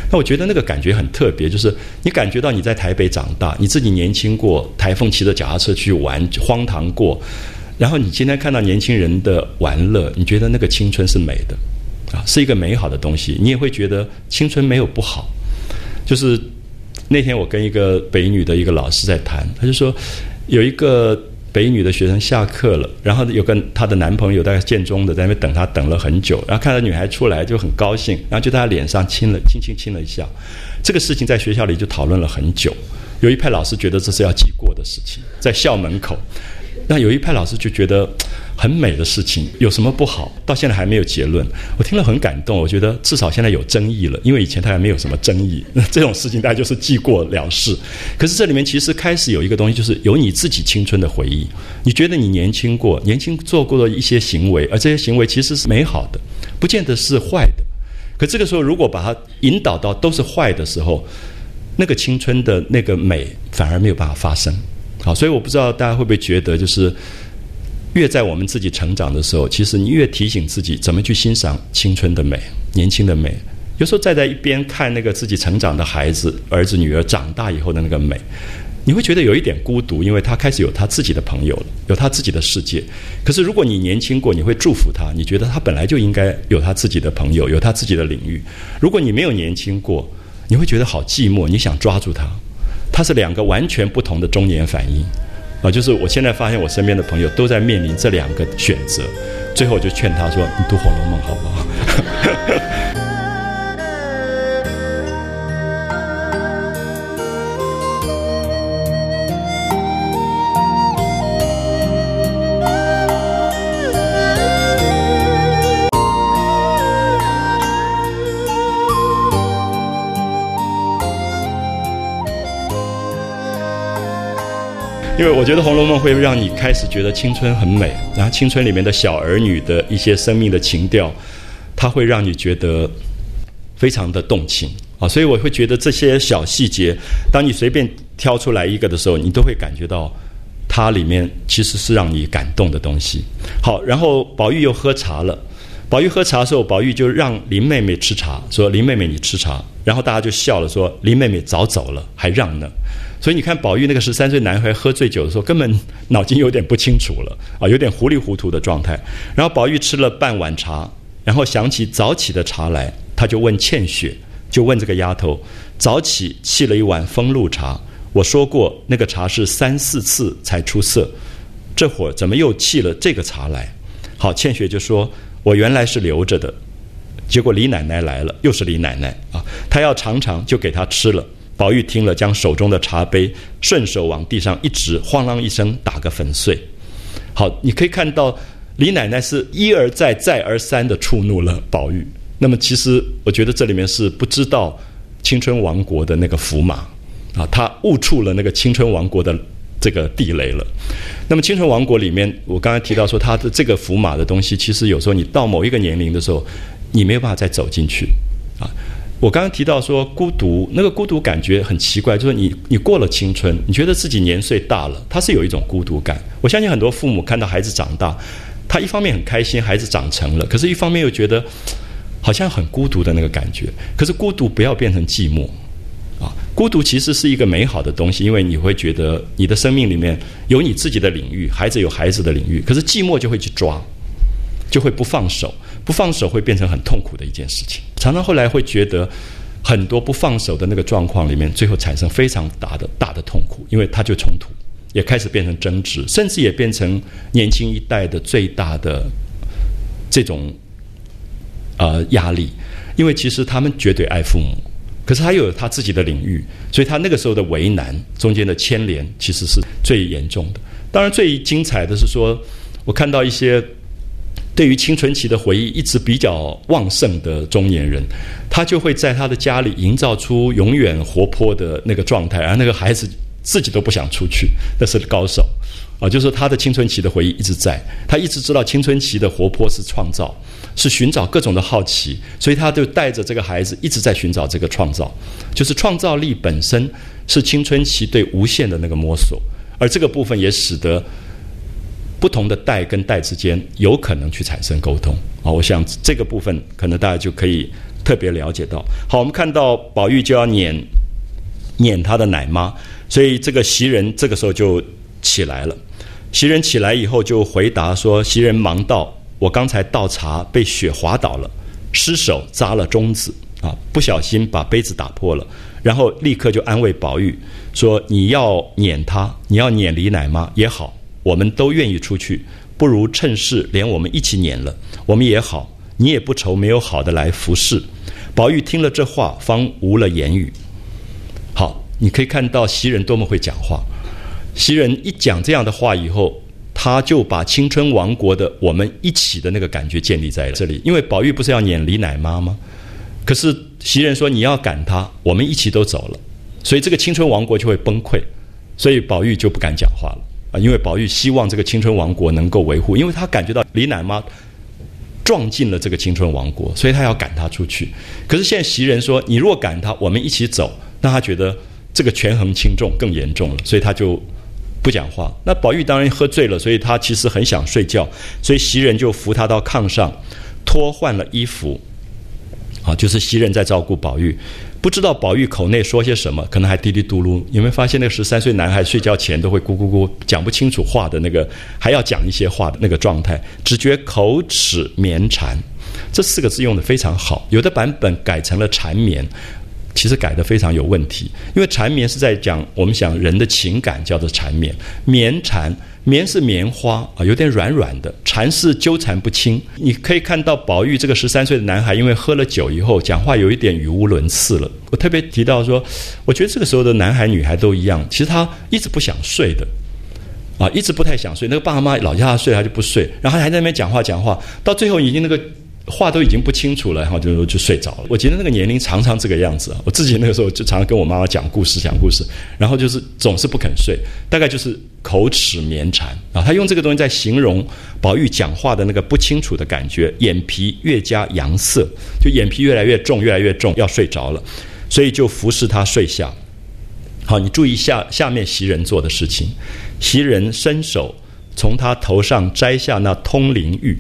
那我觉得那个感觉很特别，就是你感觉到你在台北长大，你自己年轻过，台风骑着脚踏车去玩，荒唐过，然后你今天看到年轻人的玩乐，你觉得那个青春是美的，啊，是一个美好的东西，你也会觉得青春没有不好。就是那天我跟一个北女的一个老师在谈，他就说有一个。北女的学生下课了，然后有个她的男朋友，大概建中的，在那边等她等了很久，然后看到女孩出来就很高兴，然后就在她脸上亲了，轻轻亲了一下。这个事情在学校里就讨论了很久，有一派老师觉得这是要记过的事情，在校门口，那有一派老师就觉得 <tsk> 很美的事情有什么不好？到现在还没有结论。我听了很感动，我觉得至少现在有争议了，因为以前他还没有什么争议。那 <laughs> 这种事情大家就是记过了事。可是这里面其实开始有一个东西，就是有你自己青春的回忆。你觉得你年轻过，年轻做过的一些行为，而这些行为其实是美好的，不见得是坏的。可这个时候，如果把它引导到都是坏的时候，那个青春的那个美反而没有办法发生。好，所以我不知道大家会不会觉得，就是越在我们自己成长的时候，其实你越提醒自己怎么去欣赏青春的美、年轻的美。有时候站在一边看那个自己成长的孩子、儿子、女儿长大以后的那个美，你会觉得有一点孤独，因为他开始有他自己的朋友了，有他自己的世界。可是如果你年轻过，你会祝福他，你觉得他本来就应该有他自己的朋友，有他自己的领域。如果你没有年轻过，你会觉得好寂寞，你想抓住他。它是两个完全不同的中年反应，啊，就是我现在发现我身边的朋友都在面临这两个选择，最后我就劝他说：“你读《红楼梦》好不好？” <laughs> 因为我觉得《红楼梦》会让你开始觉得青春很美，然后青春里面的小儿女的一些生命的情调，它会让你觉得非常的动情啊。所以我会觉得这些小细节，当你随便挑出来一个的时候，你都会感觉到它里面其实是让你感动的东西。好，然后宝玉又喝茶了。宝玉喝茶的时候，宝玉就让林妹妹吃茶，说：“林妹妹，你吃茶。”然后大家就笑了，说：“林妹妹早走了，还让呢。”所以你看，宝玉那个十三岁男孩喝醉酒的时候，根本脑筋有点不清楚了啊，有点糊里糊涂的状态。然后宝玉吃了半碗茶，然后想起早起的茶来，他就问倩雪，就问这个丫头：早起沏了一碗风露茶，我说过那个茶是三四次才出色，这会儿怎么又沏了这个茶来？好，倩雪就说：我原来是留着的，结果李奶奶来了，又是李奶奶啊，她要尝尝，就给她吃了。宝玉听了，将手中的茶杯顺手往地上一直，哐啷一声打个粉碎。好，你可以看到李奶奶是一而再、再而三的触怒了宝玉。那么，其实我觉得这里面是不知道青春王国的那个符码啊，他误触了那个青春王国的这个地雷了。那么，青春王国里面，我刚才提到说，他的这个符码的东西，其实有时候你到某一个年龄的时候，你没有办法再走进去。我刚刚提到说孤独，那个孤独感觉很奇怪，就是你你过了青春，你觉得自己年岁大了，他是有一种孤独感。我相信很多父母看到孩子长大，他一方面很开心孩子长成了，可是一方面又觉得好像很孤独的那个感觉。可是孤独不要变成寂寞啊，孤独其实是一个美好的东西，因为你会觉得你的生命里面有你自己的领域，孩子有孩子的领域，可是寂寞就会去抓，就会不放手。不放手会变成很痛苦的一件事情，常常后来会觉得很多不放手的那个状况里面，最后产生非常大的大的痛苦，因为它就冲突，也开始变成争执，甚至也变成年轻一代的最大的这种呃压力，因为其实他们绝对爱父母，可是他又有他自己的领域，所以他那个时候的为难中间的牵连其实是最严重的。当然，最精彩的是说，我看到一些。对于青春期的回忆一直比较旺盛的中年人，他就会在他的家里营造出永远活泼的那个状态，而那个孩子自己都不想出去，那是高手啊！就是他的青春期的回忆一直在，他一直知道青春期的活泼是创造，是寻找各种的好奇，所以他就带着这个孩子一直在寻找这个创造，就是创造力本身是青春期对无限的那个摸索，而这个部分也使得。不同的代跟代之间有可能去产生沟通啊，我想这个部分可能大家就可以特别了解到。好，我们看到宝玉就要撵撵他的奶妈，所以这个袭人这个时候就起来了。袭人起来以后就回答说：“袭人忙道，我刚才倒茶被雪滑倒了，失手扎了中子啊，不小心把杯子打破了。然后立刻就安慰宝玉说：你要撵他，你要撵李奶妈也好。”我们都愿意出去，不如趁势连我们一起撵了，我们也好，你也不愁没有好的来服侍。宝玉听了这话，方无了言语。好，你可以看到袭人多么会讲话。袭人一讲这样的话以后，他就把青春王国的我们一起的那个感觉建立在了这里。因为宝玉不是要撵李奶妈吗？可是袭人说你要赶他，我们一起都走了，所以这个青春王国就会崩溃，所以宝玉就不敢讲话了啊！因为宝玉希望这个青春王国能够维护，因为他感觉到李奶妈撞进了这个青春王国，所以他要赶他出去。可是现在袭人说你若赶他，我们一起走，那他觉得这个权衡轻重更严重了，所以他就不讲话。那宝玉当然喝醉了，所以他其实很想睡觉，所以袭人就扶他到炕上，脱换了衣服。啊，就是袭人在照顾宝玉，不知道宝玉口内说些什么，可能还嘀嘀嘟噜。有没有发现那个十三岁男孩睡觉前都会咕咕咕讲不清楚话的那个，还要讲一些话的那个状态？只觉口齿绵缠，这四个字用的非常好。有的版本改成了缠绵。其实改的非常有问题，因为缠绵是在讲我们讲人的情感叫做缠绵，绵缠绵是棉花啊，有点软软的，缠是纠缠不清。你可以看到宝玉这个十三岁的男孩，因为喝了酒以后讲话有一点语无伦次了。我特别提到说，我觉得这个时候的男孩女孩都一样，其实他一直不想睡的，啊，一直不太想睡。那个爸妈妈老叫他睡，他就不睡，然后还在那边讲话讲话，到最后已经那个。话都已经不清楚了，然后就就睡着了。我觉得那个年龄常常这个样子啊。我自己那个时候就常常跟我妈妈讲故事，讲故事，然后就是总是不肯睡，大概就是口齿绵缠啊。他用这个东西在形容宝玉讲话的那个不清楚的感觉，眼皮越加阳色，就眼皮越来越重，越来越重，要睡着了，所以就服侍他睡下。好，你注意下下面袭人做的事情，袭人伸手从他头上摘下那通灵玉。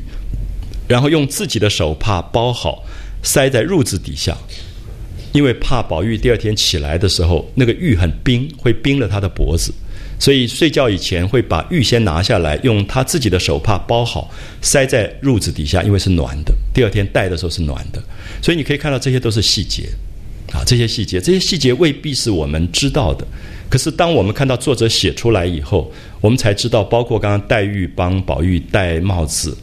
然后用自己的手帕包好，塞在褥子底下，因为怕宝玉第二天起来的时候，那个玉很冰，会冰了他的脖子，所以睡觉以前会把玉先拿下来，用他自己的手帕包好，塞在褥子底下，因为是暖的。第二天戴的时候是暖的，所以你可以看到这些都是细节，啊，这些细节，这些细节未必是我们知道的，可是当我们看到作者写出来以后，我们才知道，包括刚刚黛玉帮宝玉戴帽子。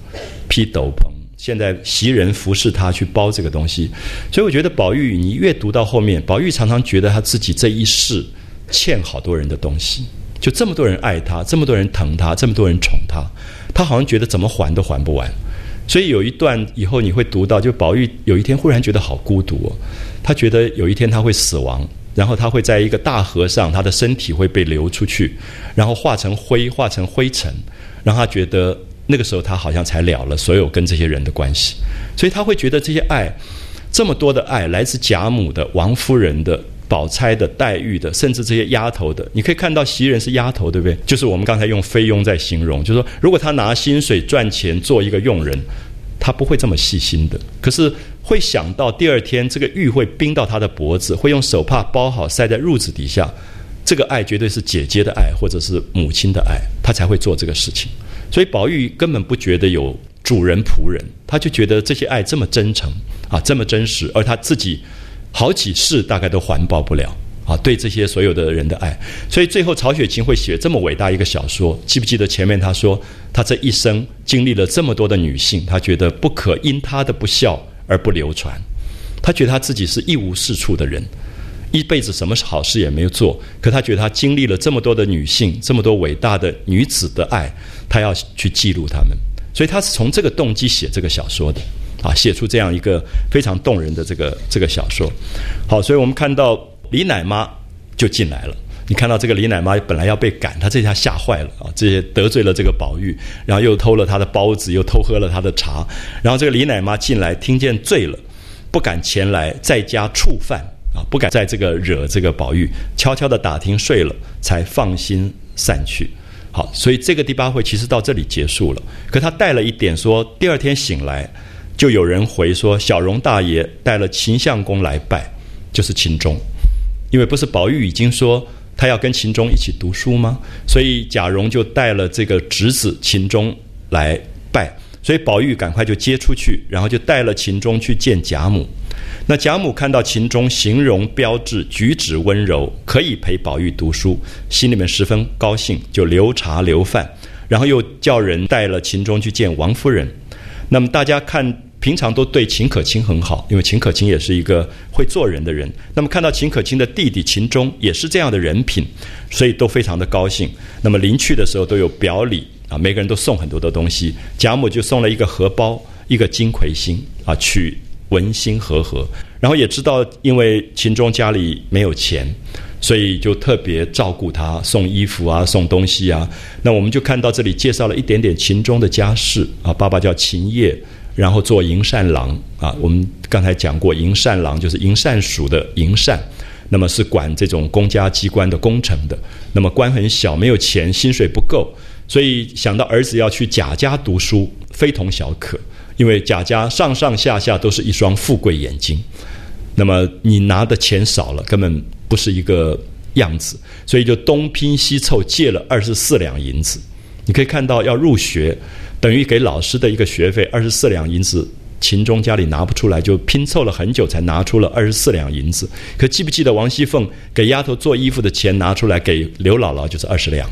披斗篷，现在袭人服侍他去包这个东西，所以我觉得宝玉，你越读到后面，宝玉常常觉得他自己这一世欠好多人的东西，就这么多人爱他，这么多人疼他，这么多人宠他，他好像觉得怎么还都还不完。所以有一段以后你会读到，就宝玉有一天忽然觉得好孤独哦，他觉得有一天他会死亡，然后他会在一个大河上，他的身体会被流出去，然后化成灰，化成灰尘，让他觉得。那个时候，他好像才了了所有跟这些人的关系，所以他会觉得这些爱，这么多的爱，来自贾母的、王夫人的、宝钗的、黛玉的，甚至这些丫头的。你可以看到袭人是丫头，对不对？就是我们刚才用菲佣在形容，就是说，如果他拿薪水赚钱做一个佣人，他不会这么细心的。可是会想到第二天这个玉会冰到他的脖子，会用手帕包好塞在褥子底下，这个爱绝对是姐姐的爱，或者是母亲的爱，他才会做这个事情。所以宝玉根本不觉得有主人仆人，他就觉得这些爱这么真诚啊，这么真实，而他自己好几世大概都还报不了啊，对这些所有的人的爱。所以最后曹雪芹会写这么伟大一个小说，记不记得前面他说他这一生经历了这么多的女性，他觉得不可因他的不孝而不流传，他觉得他自己是一无是处的人。一辈子什么好事也没有做，可他觉得他经历了这么多的女性，这么多伟大的女子的爱，他要去记录他们，所以他是从这个动机写这个小说的，啊，写出这样一个非常动人的这个这个小说。好，所以我们看到李奶妈就进来了。你看到这个李奶妈本来要被赶，她这下吓坏了啊！这些得罪了这个宝玉，然后又偷了他的包子，又偷喝了他的茶，然后这个李奶妈进来，听见醉了，不敢前来，在家触犯。啊，不敢在这个惹这个宝玉，悄悄的打听睡了，才放心散去。好，所以这个第八回其实到这里结束了。可他带了一点说，第二天醒来，就有人回说，小荣大爷带了秦相公来拜，就是秦钟。因为不是宝玉已经说他要跟秦钟一起读书吗？所以贾蓉就带了这个侄子秦钟来拜，所以宝玉赶快就接出去，然后就带了秦钟去见贾母。那贾母看到秦钟形容标致，举止温柔，可以陪宝玉读书，心里面十分高兴，就留茶留饭，然后又叫人带了秦钟去见王夫人。那么大家看，平常都对秦可卿很好，因为秦可卿也是一个会做人的人。那么看到秦可卿的弟弟秦钟也是这样的人品，所以都非常的高兴。那么临去的时候都有表礼啊，每个人都送很多的东西。贾母就送了一个荷包，一个金魁星啊，去文心和合。然后也知道，因为秦钟家里没有钱，所以就特别照顾他，送衣服啊，送东西啊。那我们就看到这里介绍了一点点秦钟的家世啊，爸爸叫秦业，然后做营善郎啊。我们刚才讲过，营善郎就是营善署的营善。那么是管这种公家机关的工程的，那么官很小，没有钱，薪水不够，所以想到儿子要去贾家读书，非同小可。因为贾家上上下下都是一双富贵眼睛，那么你拿的钱少了，根本不是一个样子，所以就东拼西凑借了二十四两银子。你可以看到，要入学，等于给老师的一个学费，二十四两银子。秦钟家里拿不出来，就拼凑了很久才拿出了二十四两银子。可记不记得王熙凤给丫头做衣服的钱拿出来给刘姥姥就是二十两？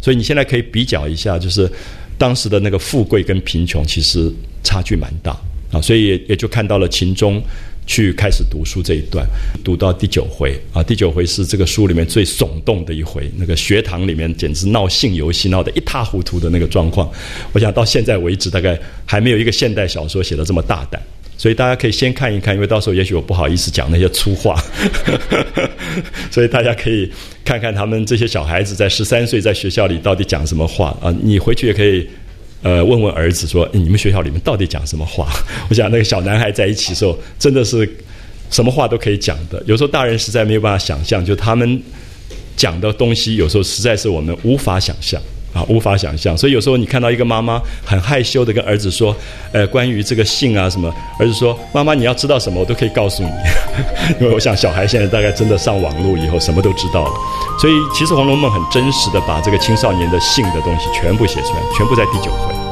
所以你现在可以比较一下，就是当时的那个富贵跟贫穷其实差距蛮大啊。所以也也就看到了秦钟。去开始读书这一段，读到第九回啊，第九回是这个书里面最耸动的一回，那个学堂里面简直闹性游戏，闹得一塌糊涂的那个状况。我想到现在为止，大概还没有一个现代小说写的这么大胆，所以大家可以先看一看，因为到时候也许我不好意思讲那些粗话，<laughs> 所以大家可以看看他们这些小孩子在十三岁在学校里到底讲什么话啊，你回去也可以。呃，问问儿子说：“你们学校里面到底讲什么话？” <laughs> 我想那个小男孩在一起的时候，真的是什么话都可以讲的。有时候大人实在没有办法想象，就他们讲的东西，有时候实在是我们无法想象啊，无法想象。所以有时候你看到一个妈妈很害羞的跟儿子说：“呃，关于这个性啊什么。”儿子说：“妈妈，你要知道什么，我都可以告诉你。<laughs> ”因为我想小孩现在大概真的上网络以后，什么都知道了。所以其实《红楼梦》很真实的把这个青少年的性的东西全部写出来，全部在第九回。